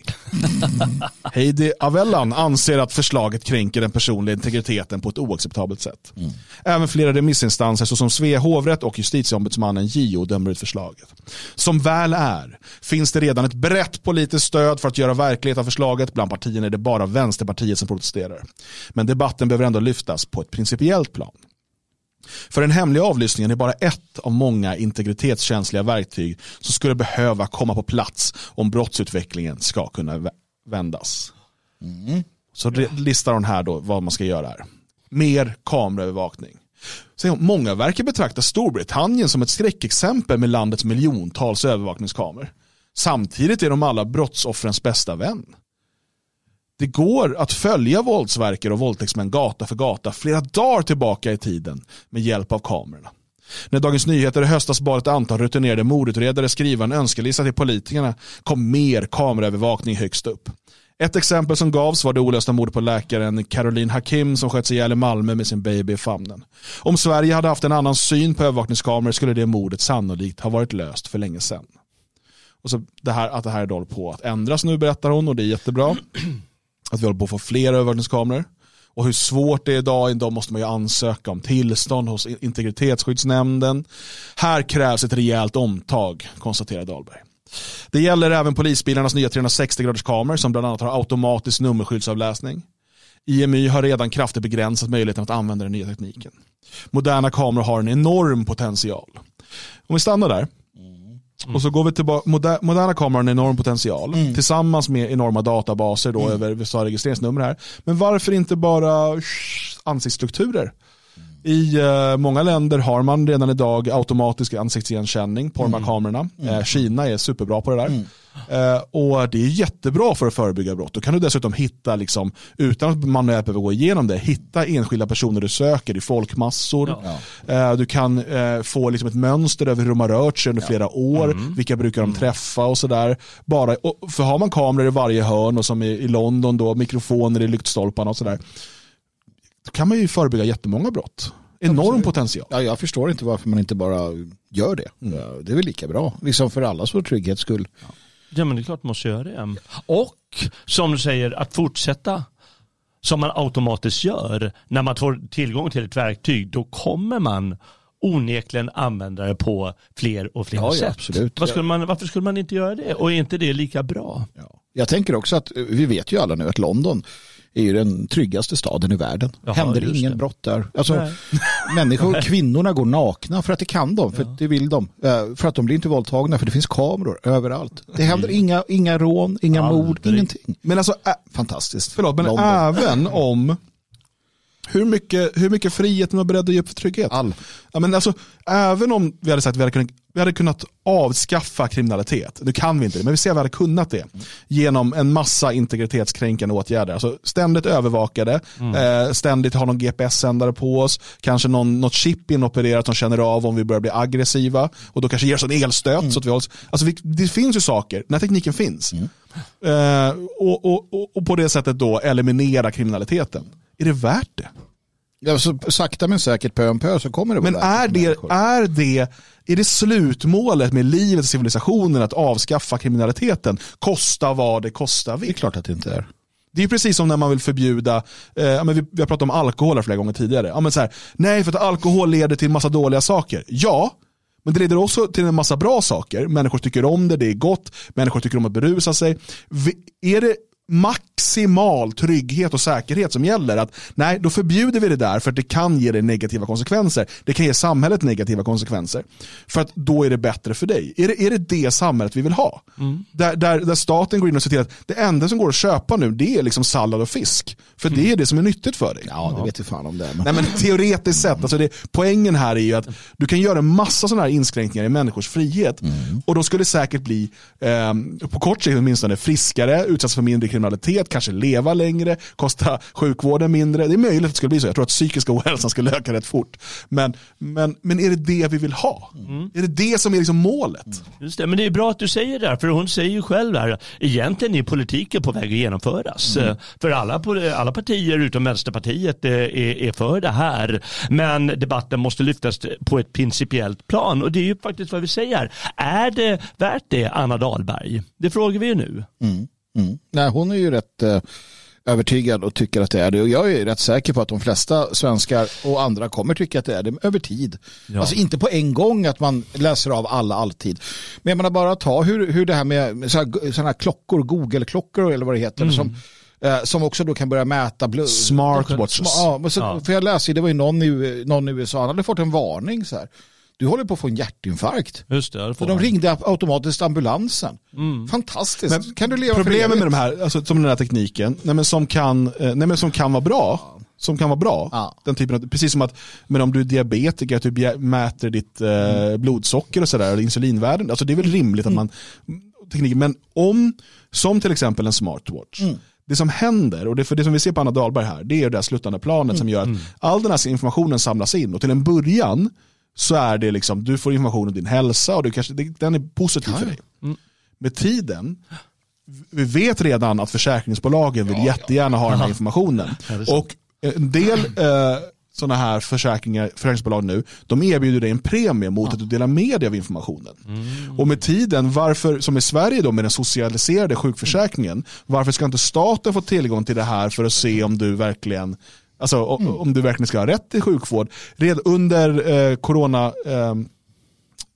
A: Heidi Avellan anser att förslaget kränker den personliga integriteten på ett oacceptabelt sätt. Mm. Även flera remissinstanser såsom Svea hovrätt och justitieombudsmannen JO dömer ut förslaget. Som väl är finns det redan ett brett politiskt stöd för att göra verklighet av förslaget. Bland partierna är det bara Vänsterpartiet som protesterar. Men debatten behöver ändå lyftas på ett principiellt plan. För den hemliga avlyssningen är bara ett av många integritetskänsliga verktyg som skulle behöva komma på plats om brottsutvecklingen ska kunna vändas. Mm. Så listar hon här då vad man ska göra här. Mer kameraövervakning. Många verkar betrakta Storbritannien som ett skräckexempel med landets miljontals övervakningskameror. Samtidigt är de alla brottsoffrens bästa vän. Det går att följa våldsverkare och våldtäktsmän gata för gata flera dagar tillbaka i tiden med hjälp av kamerorna. När Dagens Nyheter i höstas bad ett antal rutinerade mordutredare skriva en önskelista till politikerna kom mer kameraövervakning högst upp. Ett exempel som gavs var det olösta mordet på läkaren Caroline Hakim som sköts ihjäl i Malmö med sin baby i famnen. Om Sverige hade haft en annan syn på övervakningskameror skulle det mordet sannolikt ha varit löst för länge sedan. Och så det här, att det här är på att ändras nu berättar hon och det är jättebra. Att vi håller på att få fler övervakningskameror. Och hur svårt det är idag, idag måste man ju ansöka om tillstånd hos integritetsskyddsnämnden. Här krävs ett rejält omtag, konstaterar Dahlberg. Det gäller även polisbilarnas nya 360-graders kameror som bland annat har automatisk nummerskyddsavläsning. IMY har redan kraftigt begränsat möjligheten att använda den nya tekniken. Moderna kameror har en enorm potential. Om vi stannar där Mm. Och så går vi tillbaka, moder, moderna kameror har en enorm potential mm. tillsammans med enorma databaser då mm. över, vi sa registreringsnummer här. Men varför inte bara ansiktsstrukturer? I uh, många länder har man redan idag automatisk ansiktsigenkänning på mm. de här kamerorna. Mm. Uh, Kina är superbra på det där. Mm. Uh, och det är jättebra för att förebygga brott. Då kan du dessutom hitta, liksom, utan att man behöver gå igenom det, hitta enskilda personer du söker i folkmassor. Ja. du kan få liksom, ett mönster över hur de har rört sig under ja. flera år, mm. vilka brukar de mm. träffa och sådär. för har man kameror i varje hörn och som i, i London då, mikrofoner i lyktstolparna och sådär då kan man ju förebygga jättemånga brott. Enorm Absolut. potential.
C: Ja, jag förstår inte varför man inte bara gör det. Mm. Det är väl lika bra, liksom för allas vår trygghets skull.
B: Ja, men det är klart man måste göra det. Och som du säger, att fortsätta som man automatiskt gör när man får tillgång till ett verktyg, då kommer man onekligen använda det på fler och fler ja, sätt. Ja, absolut. Varför skulle, man, varför skulle man inte göra det? Och är inte det lika bra?
C: Ja. Jag tänker också att vi vet ju alla nu att London är ju den tryggaste staden i världen. Jaha, Händer ingen det. brott där. Alltså, människor, kvinnorna går nakna för att det kan de, för ja. det vill de. Eh, för att de blir inte våldtagna, för det finns kameror överallt. Det händer mm. inga, inga rån, inga Aldrig. mord, ingenting.
A: Men alltså, äh,
C: fantastiskt.
A: Förlåt, men London. även om hur mycket, hur mycket frihet är man beredd att ge för trygghet?
C: All.
A: Ja, men alltså, även om vi hade sagt att vi hade kunnat, vi hade kunnat avskaffa kriminalitet, nu kan vi inte det, men vi ser att vi hade kunnat det genom en massa integritetskränkande åtgärder. Alltså ständigt övervakade, mm. eh, ständigt ha någon GPS-sändare på oss, kanske någon, något chip inopererat som känner av om vi börjar bli aggressiva och då kanske ger oss en elstöt. Mm. Så att vi hålls, alltså vi, det finns ju saker, den här tekniken finns. Mm. Eh, och, och, och, och på det sättet då eliminera kriminaliteten. Är det värt det?
C: Ja, så sakta men säkert pö om pö så kommer det
A: Men är det, är, det, är det slutmålet med livet och civilisationen att avskaffa kriminaliteten? Kosta vad det kostar
C: vill. Det är klart att det inte är.
A: Det är precis som när man vill förbjuda, eh, men vi, vi har pratat om alkohol flera gånger tidigare. Ja, men så här, nej, för att alkohol leder till massa dåliga saker. Ja, men det leder också till en massa bra saker. Människor tycker om det, det är gott, människor tycker om att berusa sig. Är det maximal trygghet och säkerhet som gäller. Att nej, då förbjuder vi det där för att det kan ge dig negativa konsekvenser. Det kan ge samhället negativa konsekvenser. För att då är det bättre för dig. Är det är det, det samhället vi vill ha? Mm. Där, där, där staten går in och ser till att det enda som går att köpa nu det är liksom sallad och fisk. För mm. det är det som är nyttigt för dig.
C: Ja, det vet vi fan om det.
A: Men... Nej, men teoretiskt sett, alltså det, poängen här är ju att du kan göra en massa sådana här inskränkningar i människors frihet. Mm. Och då skulle det säkert bli, eh, på kort sikt åtminstone, friskare, utsättas för mindre kriminalitet, kanske leva längre, kosta sjukvården mindre. Det är möjligt att det skulle bli så. Jag tror att psykiska ohälsan skulle öka rätt fort. Men, men, men är det det vi vill ha? Mm. Är det det som är liksom målet? Mm.
B: Just det, men det är bra att du säger det, för hon säger ju själv här, egentligen är politiken på väg att genomföras. Mm. För alla, alla partier utom Vänsterpartiet är, är för det här. Men debatten måste lyftas på ett principiellt plan och det är ju faktiskt vad vi säger här. Är det värt det, Anna Dahlberg? Det frågar vi ju nu.
C: Mm. Mm. Nej, hon är ju rätt eh, övertygad och tycker att det är det. Och jag är rätt säker på att de flesta svenskar och andra kommer tycka att det är det över tid. Ja. Alltså inte på en gång att man läser av alla alltid. Men jag menar bara ta hur, hur det här med sådana här klockor, Google-klockor eller vad det heter, mm. som Eh, som också då kan börja mäta blod.
A: Smartwatches.
C: Ja, men så,
B: Ja.
C: För jag läste, det var ju någon i, någon i USA, han hade fått en varning så här. Du håller på att få en hjärtinfarkt.
B: Just det, det
C: de ringde automatiskt ambulansen. Fantastiskt.
A: Men
C: kan du leva
A: Problemet med de här, alltså, som den här tekniken, nej, men som, kan, eh, nej, men som kan vara bra, som kan vara bra.
C: Ja.
A: Den typen av, precis som att men om du är diabetiker, att du mäter ditt eh, blodsocker och sådär, eller insulinvärden. Alltså det är väl rimligt att man, tekniken, men om, som till exempel en smartwatch, det som händer, och det, för det som vi ser på Anna Dahlberg här, det är det här sluttande planet som gör att all den här informationen samlas in och till en början så är det liksom, du får information om din hälsa och du kanske, den är positiv för dig. Med tiden, vi vet redan att försäkringsbolagen vill jättegärna ha den här informationen. och en del eh, sådana här försäkringar, försäkringsbolag nu, de erbjuder dig en premie mot att du delar med dig av informationen. Och med tiden, varför, som i Sverige då med den socialiserade sjukförsäkringen, varför ska inte staten få tillgång till det här för att se om du verkligen Alltså o- om du verkligen ska ha rätt till sjukvård. Redan under eh, corona eh,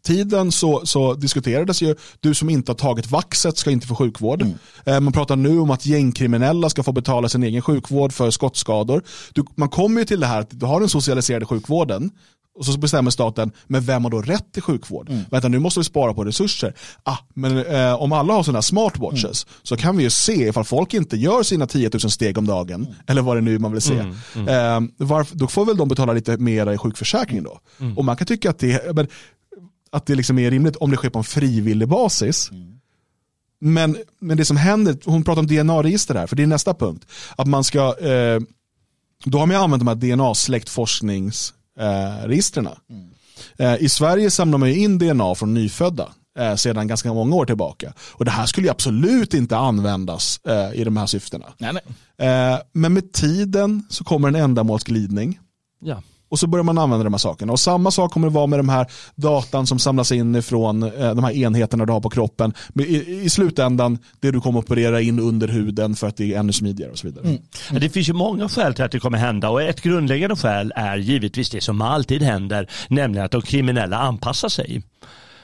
A: tiden så, så diskuterades ju, du som inte har tagit vaxet ska inte få sjukvård. Eh, man pratar nu om att gängkriminella ska få betala sin egen sjukvård för skottskador. Du, man kommer ju till det här att du har den socialiserade sjukvården och så bestämmer staten, men vem har då rätt till sjukvård? Vänta, nu måste vi spara på resurser. Ah, men eh, om alla har sådana här smartwatches så kan vi ju se ifall folk inte gör sina 10 000 steg om dagen, eller vad det nu man vill se. Eh, varför, då får väl de betala lite mer i sjukförsäkringen då. Och man kan tycka att det, men, att det liksom är rimligt om det sker på en frivillig basis. Men, men det som händer, hon pratar om DNA-register här, för det är nästa punkt. Att man ska, eh, då har man ju använt de här DNA-släktforskningsregistren. Eh, I Sverige samlar man ju in DNA från nyfödda eh, sedan ganska många år tillbaka. Och det här skulle ju absolut inte användas eh, i de här syftena.
C: Nej, nej.
A: Eh, men med tiden så kommer en ändamålsglidning.
B: Ja.
A: Och så börjar man använda de här sakerna. Och samma sak kommer det vara med de här datan som samlas in från eh, de här enheterna du har på kroppen. I, I slutändan, det du kommer operera in under huden för att det är ännu smidigare och så vidare. Mm.
B: Ja, Det finns ju många skäl till att det kommer hända och ett grundläggande skäl är givetvis det som alltid händer, nämligen att de kriminella anpassar sig.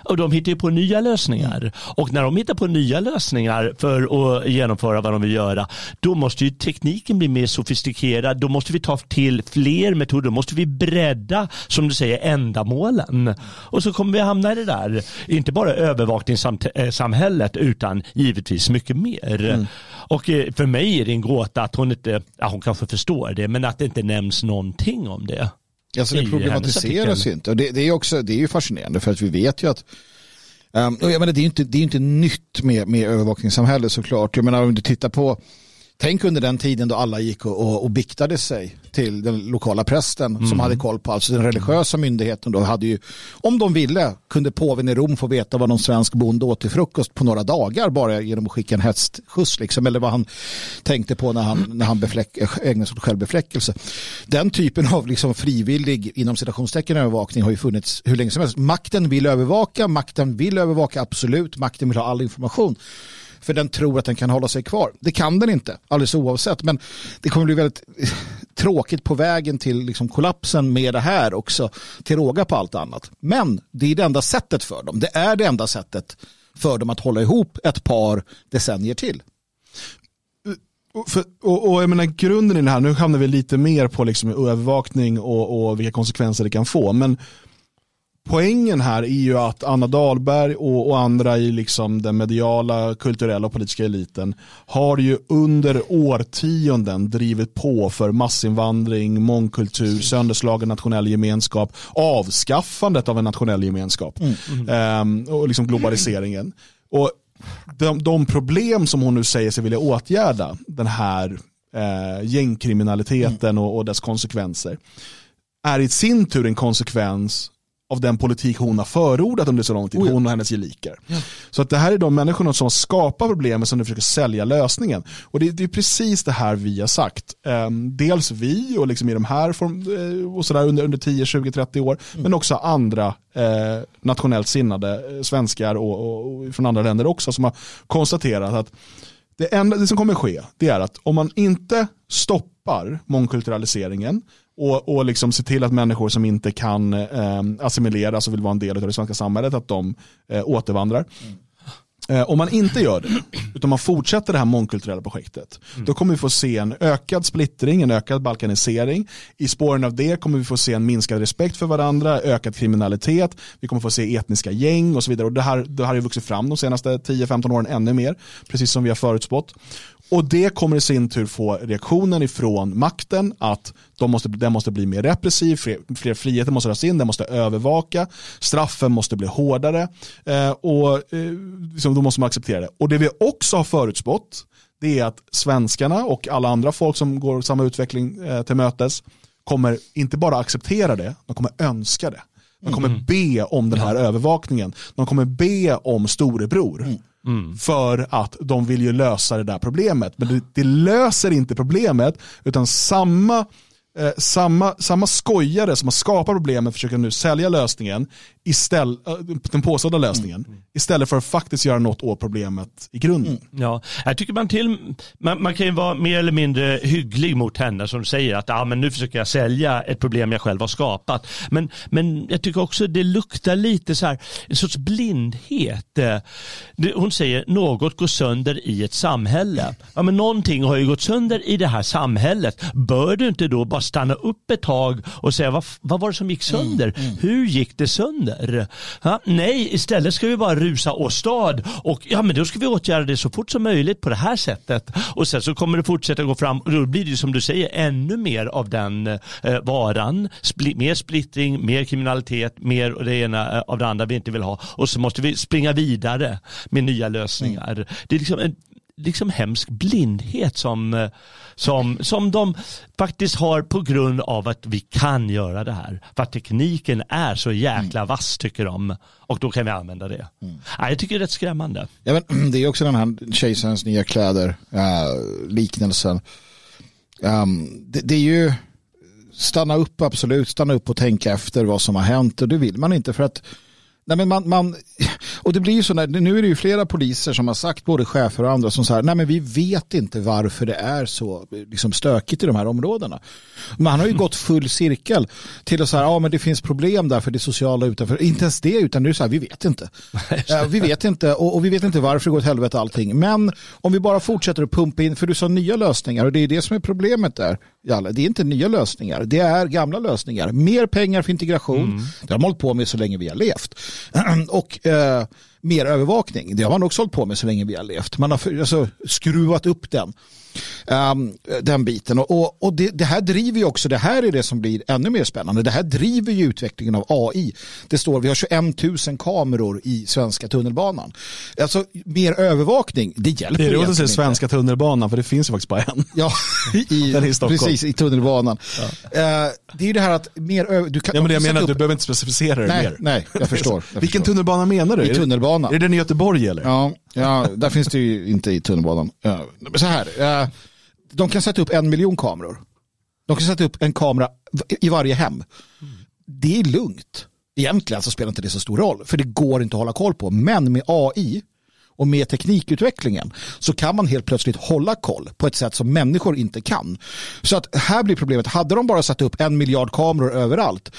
B: Och de hittar ju på nya lösningar. Och när de hittar på nya lösningar för att genomföra vad de vill göra, då måste ju tekniken bli mer sofistikerad. Då måste vi ta till fler metoder. Då måste vi bredda, som du säger, ändamålen. Och så kommer vi hamna i det där, inte bara övervakningssamhället, utan givetvis mycket mer. Och eh, för mig är det en gåta att hon inte, ja, hon kanske förstår det, men att det inte nämns någonting om det.
C: Alltså det problematiseras ju inte. Och det, det, är också, det är ju fascinerande för att vi vet ju att um, jag menar, det är ju inte, det är inte nytt med, med övervakningssamhälle såklart. Jag menar om du tittar på Tänk under den tiden då alla gick och, och, och biktade sig till den lokala prästen som hade koll på, alltså den religiösa myndigheten då hade ju, om de ville, kunde påven i Rom få veta vad någon svensk bonde åt till frukost på några dagar bara genom att skicka en hästskjuts liksom, eller vad han tänkte på när han, när han befläck, ägnade sig åt självbefläckelse. Den typen av liksom frivillig, inom citationstecken, övervakning har ju funnits hur länge som helst. Makten vill övervaka, makten vill övervaka absolut, makten vill ha all information för den tror att den kan hålla sig kvar. Det kan den inte, alldeles oavsett. Men det kommer bli väldigt tråkigt på vägen till liksom kollapsen med det här också, till råga på allt annat. Men det är det enda sättet för dem. Det är det enda sättet för dem att hålla ihop ett par decennier till.
A: Och, för, och, och jag menar, grunden i det här, nu hamnar vi lite mer på liksom övervakning och, och vilka konsekvenser det kan få. Men poängen här är ju att Anna Dahlberg och, och andra i liksom den mediala, kulturella och politiska eliten har ju under årtionden drivit på för massinvandring, mångkultur, sönderslagen nationell gemenskap, avskaffandet av en nationell gemenskap Ehm, och liksom globaliseringen. Och de, de problem som hon nu säger sig vilja åtgärda, den här eh, gängkriminaliteten och, och dess konsekvenser, är i sin tur en konsekvens av den politik hon har förordat under så lång tid, hon och hennes gelikar. Så att det här är de människorna som skapar problemet som nu försöker sälja lösningen. Och det, det är precis det här vi har sagt. Ehm, dels vi och liksom i de här form, eh, och sådär under, under 10, 20, 30 år, men också andra eh, nationellt sinnade eh, svenskar och, och, och från andra länder också som har konstaterat att det, enda, det som kommer ske det är att om man inte stoppar mångkulturaliseringen och, och liksom ser till att människor som inte kan eh, assimileras och vill vara en del av det svenska samhället att de eh, återvandrar. Eh, om man inte gör det, utan man fortsätter det här mångkulturella projektet, mm. då kommer vi få se en ökad splittring, en ökad balkanisering. I spåren av det kommer vi få se en minskad respekt för varandra, ökad kriminalitet, vi kommer få se etniska gäng och så vidare. Och det här, det här har ju vuxit fram de senaste 10-15 åren ännu mer, precis som vi har förutspått. Och det kommer i sin tur få reaktionen ifrån makten att de måste, den måste bli mer repressiv, fler, fler friheter måste dras in, den måste övervaka, straffen måste bli hårdare eh, och eh, liksom, då måste man acceptera det. Och det vi också har förutspått det är att svenskarna och alla andra folk som går samma utveckling eh, till mötes kommer inte bara acceptera det, de kommer önska det. De kommer mm. be om den här ja. övervakningen. De kommer be om storebror. Mm. Mm. För att de vill ju lösa det där problemet. Men det, det löser inte problemet, utan samma Eh, samma, samma skojare som har skapat problemet försöker nu sälja lösningen, istället, eh, den påstådda lösningen, mm, mm. istället för att faktiskt göra något åt problemet i grunden. Mm.
B: Ja, jag tycker man till, man, man, kan ju vara mer eller mindre hygglig mot henne som säger att ah, men nu försöker jag sälja ett problem jag själv har skapat. Men, men jag tycker också det luktar lite så här, en sorts blindhet. Eh, hon säger något går sönder i ett samhälle. Ja, men någonting har ju gått sönder i det här samhället. Bör du inte då bara stanna upp ett tag och säga vad, vad var det som gick sönder? Mm, mm. Hur gick det sönder? Ha? Nej, istället ska vi bara rusa åstad och ja, men då ska vi åtgärda det så fort som möjligt på det här sättet. Och sen så kommer det fortsätta gå fram och då blir det som du säger ännu mer av den eh, varan. Spli mer splittring, mer kriminalitet, mer det ena eh, av det andra vi inte vill ha. Och så måste vi springa vidare med nya lösningar. Mm. Det är liksom en liksom hemsk blindhet som, eh, som, som de faktiskt har på grund av att vi kan göra det här. För att tekniken är så jäkla mm. vass tycker de. Och då kan vi använda det. Mm. Ja, jag tycker det är rätt skrämmande.
C: Ja, men, det är också den här kejsarens nya kläder äh, liknelsen. Um, det, det är ju stanna upp absolut, stanna upp och tänka efter vad som har hänt och det vill man inte för att Nej, men man, man, och det blir ju så, när, nu är det ju flera poliser som har sagt, både chefer och andra, som säger nej men vi vet inte varför det är så liksom, stökigt i de här områdena. Man har ju gått full cirkel till att säga, ja men det finns problem där för det sociala utanför. Inte ens det, utan det är så här, vi vet inte. vi vet inte och, och, vi vet inte varför det går åt helvete allting. Men om vi bara fortsätter att pumpa in, för du sa nya lösningar och det är det som är problemet där. Jalle. Det är inte nya lösningar, det är gamla lösningar. Mer pengar för integration, mm. det har man hållit på med så länge vi har levt. Och eh, mer övervakning, det har man också hållit på med så länge vi har levt. Man har alltså, skruvat upp den. Um, den biten. Och, och, det, det, här driver ju också, det här är det som blir ännu mer spännande. Det här driver ju utvecklingen av AI. Det står, vi har 21 000 kameror i svenska tunnelbanan. Alltså mer övervakning, det hjälper
A: Det är roligt att säga svenska tunnelbanan, för det finns ju faktiskt bara en.
C: Ja, i, i precis, i tunnelbanan. Ja. Uh, det är ju det här att mer
A: du kan, ja, men jag menar, upp... du behöver inte specificera det
C: nej,
A: mer.
C: Nej, jag förstår. Jag
A: Vilken
C: förstår.
A: tunnelbana menar du?
C: I tunnelbana.
A: Är det den i Göteborg eller?
C: Ja, ja där finns det ju inte i tunnelbanan. Så här, de kan sätta upp en miljon kameror. De kan sätta upp en kamera i varje hem. Det är lugnt. Egentligen så spelar inte det så stor roll, för det går inte att hålla koll på. Men med AI och med teknikutvecklingen så kan man helt plötsligt hålla koll på ett sätt som människor inte kan. Så att här blir problemet, hade de bara satt upp en miljard kameror överallt,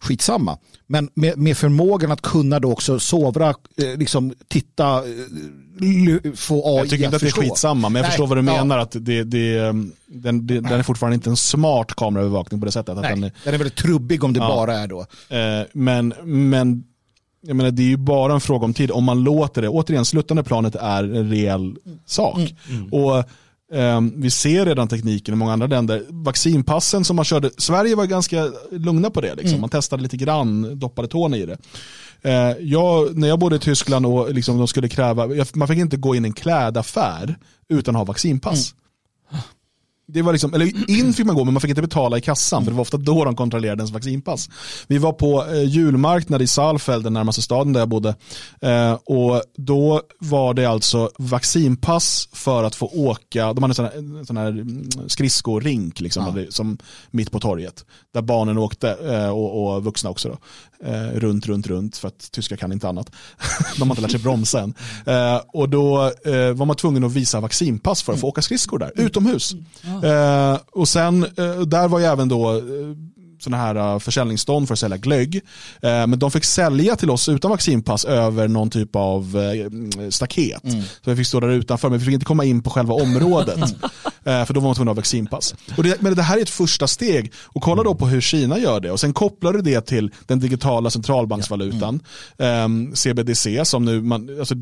C: skitsamma. Men med, med förmågan att kunna då också sovra, eh, liksom titta, eh, få AI
A: Jag tycker inte att, det är skitsamma, men jag Nej, förstår vad du ja. menar. att det, det, mm, den, det, den är fortfarande inte en smart kameraövervakning på det sättet. Att
C: Nej,
A: den,
C: är, den är väldigt trubbig om det ja. bara är då.
A: Eh, men, men jag menar, det är ju bara en fråga om tid. Om man låter det, återigen, sluttande planet är en reell sak. Mm. Mm. Och Um, vi ser redan tekniken i många andra länder. Vaccinpassen som man körde, Sverige var ganska lugna på det. Liksom. Mm. Man testade lite grann, doppade tårna i det. Uh, jag, när jag bodde i Tyskland och liksom de skulle kräva, man fick inte gå in i en klädaffär utan att ha vaccinpass. Mm. Det var liksom, eller in fick man gå men man fick inte betala i kassan för det var ofta då de kontrollerade ens vaccinpass. Vi var på eh, julmarknad i Saalfeld, den närmaste staden där jag bodde. Eh, och då var det alltså vaccinpass för att få åka, de hade en sån här, sån här mm, liksom, ja. som mitt på torget. Där barnen åkte eh, och, och vuxna också. Då. Runt, runt, runt för att tyskar kan inte annat. de har inte lärt sig bromsa än. Och då var man tvungen att visa vaccinpass för att få åka skridskor där, utomhus. Eh, och sen, eh, där var ju även då eh, sådana här uh, försäljningsstånd för att sälja glögg. Uh, men de fick sälja till oss utan vaccinpass över någon typ av uh, staket. Mm. Så vi fick stå där utanför men vi fick inte komma in på själva området. för då var man tvungen att ha vaccinpass. Och det, men det här är ett första steg. Och kolla då på hur Kina gör det. Och sen kopplar du det till den digitala centralbanksvalutan. Mm. CBDC som nu man, alltså,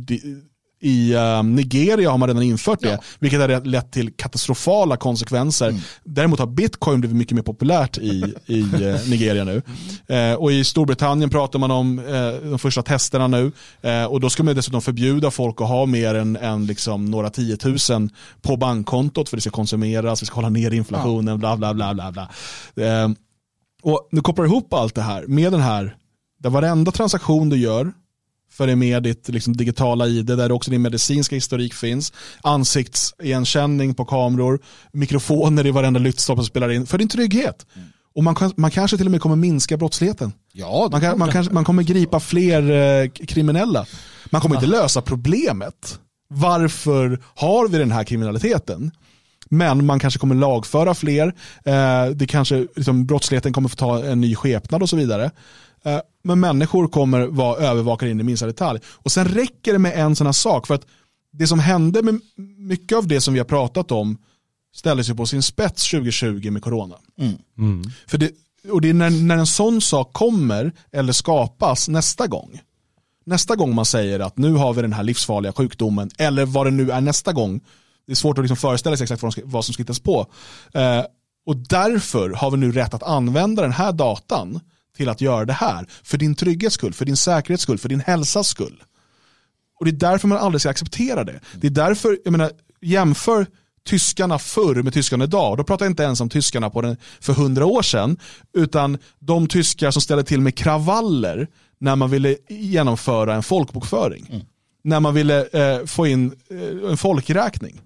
A: i uh, Nigeria har man redan infört det, ja. vilket har lett till katastrofala konsekvenser. Mm. Däremot har bitcoin blivit mycket mer populärt i, i uh, Nigeria nu. Mm. Uh, och i Storbritannien pratar man om de första testerna nu. och då ska man dessutom förbjuda folk att ha mer än, än liksom några tiotusen på bankkontot för det ska konsumeras, vi ska hålla ner inflationen, ja. bla bla bla. bla, bla. och nu kopplar ihop allt det här med den här, där varenda transaktion du gör följer med ditt liksom, digitala ID där också din medicinska historik finns. Ansiktsigenkänning på kameror, mikrofoner i varenda lyktstolpe som spelar in för din trygghet. Mm. Och man, man kanske till och med kommer minska brottsligheten.
C: Ja,
A: man, kan, man, kanske, man kommer gripa fler eh, kriminella. Man kommer inte lösa problemet. Varför har vi den här kriminaliteten? Men man kanske kommer lagföra fler. Eh, det kanske, liksom, brottsligheten kommer få ta en ny skepnad och så vidare. Eh, men människor kommer vara övervakade in i minsta detalj. Och sen räcker det med en sån här sak. För att det som hände med mycket av det som vi har pratat om ställdes ju på sin spets 2020 med corona. Mm. Mm. För det, och det är när, när en sån sak kommer eller skapas nästa gång. Nästa gång man säger att nu har vi den här livsfarliga sjukdomen eller vad det nu är nästa gång. Det är svårt att liksom föreställa sig exakt vad, vad som ska hittas på. Eh, och därför har vi nu rätt att använda den här datan till att göra det här. För din trygghets skull, för din säkerhets skull, för din hälsas skull. Och det är därför man aldrig ska acceptera det. Det är därför, jag menar, jämför tyskarna förr med tyskarna idag. Då pratar jag inte ens om tyskarna på den, för hundra år sedan, utan de tyskar som ställde till med kravaller när man ville genomföra en folkbokföring. Mm. När man ville eh, få in eh, en folkräkning.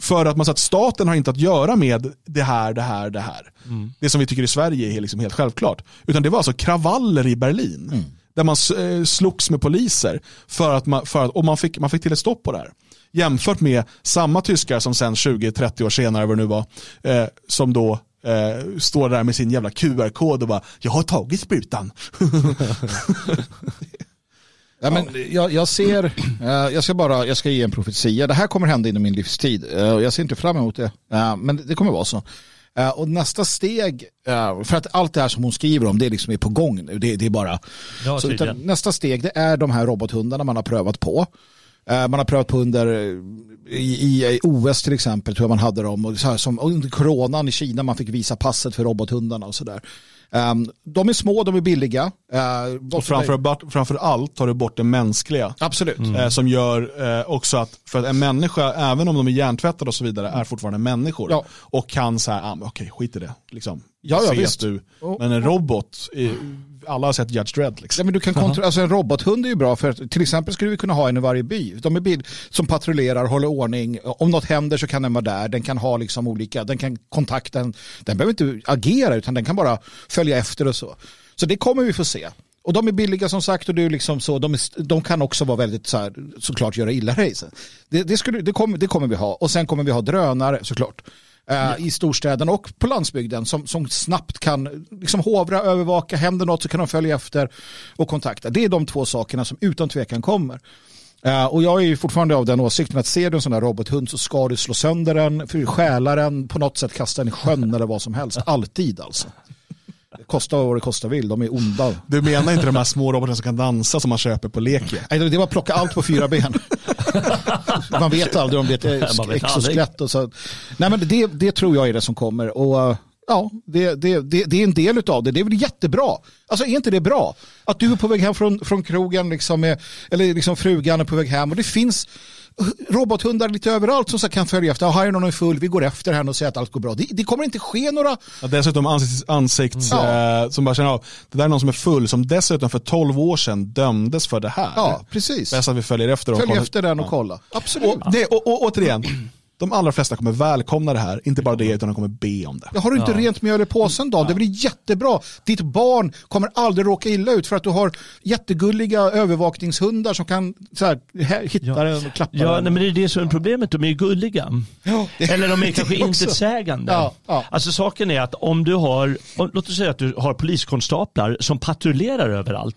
A: För att man sa att staten har inte att göra med det här, det här, det här. Mm. Det som vi tycker i Sverige är liksom helt självklart. Utan det var alltså kravaller i Berlin. Mm. Där man eh, slogs med poliser. För att man, för att, och man fick, man fick till ett stopp på det här. Jämfört med samma tyskar som sen 20-30 år senare, vad det nu var, eh, som då eh, står där med sin jävla QR-kod och bara, jag har tagit sprutan.
C: Ja, men jag, jag ser, uh, jag ska bara, jag ska ge en profetia. Det här kommer hända inom min livstid. Uh, jag ser inte fram emot det. Uh, men det kommer vara så. och nästa steg, för att allt det här som hon skriver om, det är liksom är på gång nu. Det, det är bara...
B: Ja, så,
C: utan, nästa steg, det är de här robothundarna man har prövat på. Man har prövat på under i, i, OS till exempel, tror jag man hade dem. Och så här, som under coronan i Kina, man fick visa passet för robothundarna och sådär. Um, de är små, de är billiga.
A: Uh, och framför, framför allt tar du bort det mänskliga.
C: Absolut.
A: Mm. Uh, som gör uh, också att, för att en människa, även om de är hjärntvättade och så vidare, är fortfarande människor. Ja. Och kan säga, ah, okej okay, skit i det. Liksom.
C: Ja, ja, visst.
A: Du. Men en robot, är, alla har sett Judge Dredd. Liksom.
C: Ja, men du kan kontrollera, alltså en robothund är ju bra för till exempel skulle vi kunna ha en i varje by. De är bil som patrullerar, håller ordning. Om något händer så kan den vara där. Den kan ha liksom olika, den kan kontakta, den, den behöver inte agera utan den kan bara följa efter och så. Så det kommer vi få se. Och de är billiga som sagt och det är liksom så, de, är, de kan också vara väldigt så här, såklart göra illa dig. Det, det, skulle, det, kommer, det kommer vi ha. Och sen kommer vi ha drönare såklart eh, i storstäden och på landsbygden som, som snabbt kan liksom hovra, övervaka, händer något så kan de följa efter och kontakta. Det är de två sakerna som utan tvekan kommer. Uh, och jag är ju fortfarande av den åsikten att ser du en sån här robothund så ska du slå sönder den, stjäla den, på något sätt kasta den i sjön eller vad som helst. Alltid alltså. Kosta vad det kostar vill, de är onda.
A: Du menar inte de här små robotarna som kan dansa som man köper på leke?
C: Nej, det var plocka allt på fyra ben. man vet aldrig om det är ett exoskelett. Och så. Nej, men det, det tror jag är det som kommer. Och ja, det, det, det, det är en del av det. Det är väl jättebra. Alltså är inte det bra? Att du är på väg hem från, från krogen, liksom med, eller liksom frugan är på väg hem och det finns robothundar lite överallt som så kan följa efter. Är någon är full, vi går efter henne och säger att allt går bra. Det, det kommer inte ske några...
A: Ja, dessutom ansikts, ansikts ja. eh, som bara känner av, det där är någon som är full som dessutom för tolv år sedan dömdes för det här.
C: Ja, precis.
A: Bäst att vi följer efter
C: Följ efter den och kolla. Absolut.
A: Och, det, och, och, återigen, de allra flesta kommer välkomna det här. Inte bara det, utan de kommer be om det.
C: Ja, har du inte rent mjöl i påsen då? Det blir jättebra. Ditt barn kommer aldrig råka illa ut för att du har jättegulliga övervakningshundar som kan så här, här, hitta
B: Ja.
C: den och klappa
B: Ja,
C: den.
B: nej, men det är det som är problemet. De är gulliga.
C: Ja, det-
B: Eller de är kanske intetsägande.
C: Ja, ja.
B: Alltså saken är att om du har, om, låt oss säga att du har poliskonstaplar som patrullerar överallt.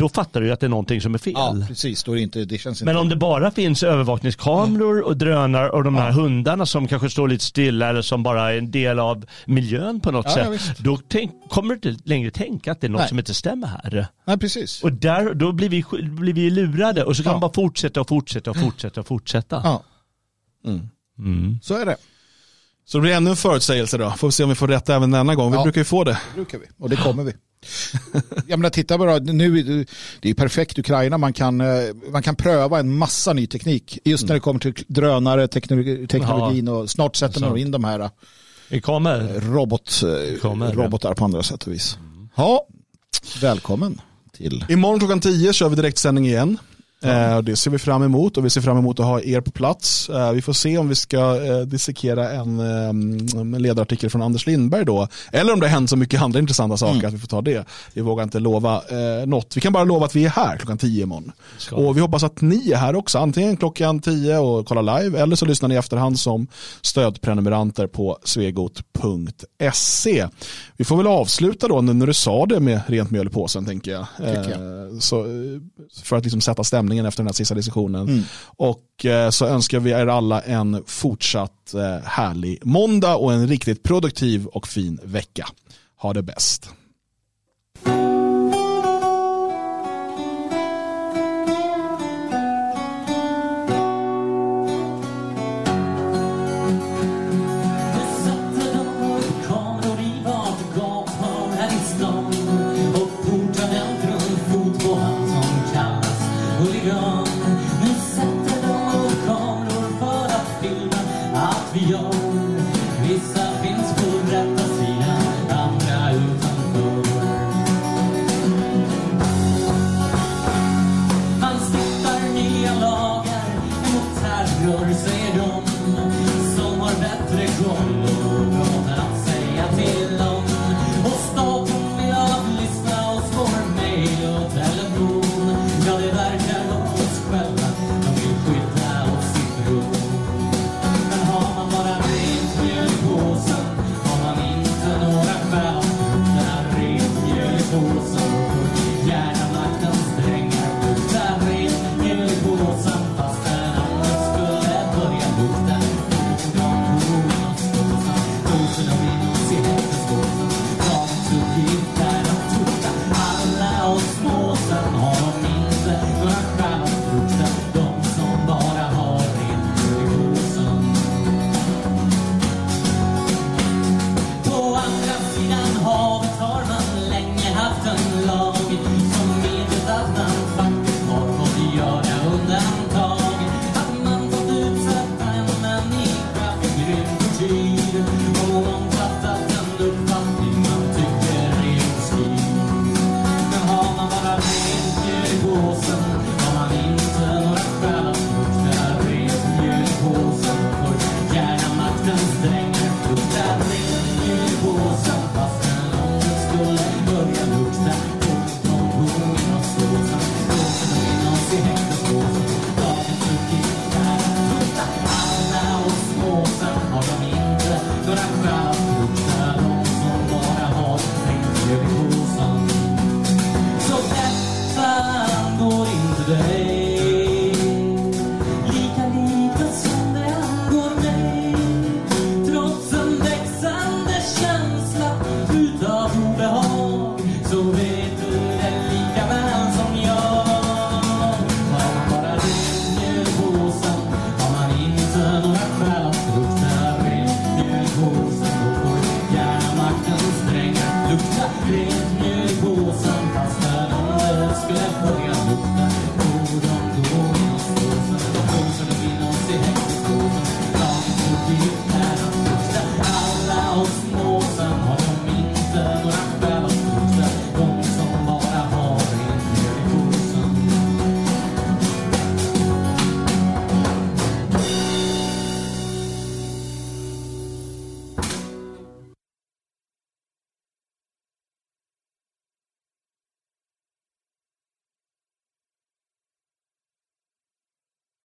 C: Ja.
B: Då fattar du att det är någonting som är fel.
C: Ja, precis. Då är det, inte, det känns inte...
B: Men om det bara finns övervakningskameror och drönare och de här hundarna som kanske står lite stilla eller som bara är en del av miljön på något
C: Ja, ja,
B: sätt.
C: visst.
B: då tänk, kommer du inte längre tänka att det är något
C: Nej.
B: som inte stämmer här.
C: Nej, precis.
B: Och där, då blir vi, blir vi lurade och så kan
C: Ja.
B: man bara fortsätta och fortsätta och fortsätta och fortsätta.
C: Ja,
B: Mm.
C: så är det.
A: Så det blir ännu en förutsägelse då. Får vi se om vi får rätt även denna gång. Vi
C: Ja.
A: brukar ju få det.
C: Det brukar vi. Och det kommer vi. Jag menar, titta bara, nu, det är ju perfekt Ukraina, man kan, eh, man kan pröva en massa ny teknik. Just när det kommer till drönare, teknologi, teknologin och snart sätter man in de här
B: Vi kommer.
C: robot, eh,
B: Kommer.
C: robotar på andra sätt och vis. Ja, välkommen till...
A: Imorgon klockan 10 kör vi direktsändning igen. Eh, och det ser vi fram emot och vi ser fram emot att ha er på plats. Eh, vi får se om vi ska eh, dissekera en, en ledarartikel från Anders Lindberg då. Eller om det har hänt så mycket andra intressanta saker att vi får ta det. Vi vågar inte lova något. Vi kan bara lova att vi är här klockan 10 imorgon.
B: Ska.
A: Och vi hoppas att ni är här också. Antingen klockan 10 och kollar live eller så lyssnar ni i efterhand som stödprenumeranter på svegot.se. Vi får väl avsluta då när du sa det med rent mjöl i påsen tänker jag. Eh, Så, för att liksom sätta stämningen efter den här sista diskussionen.
C: Mm.
A: Och eh, så önskar vi er alla en fortsatt eh, härlig måndag och en riktigt produktiv och fin vecka. Ha det bäst.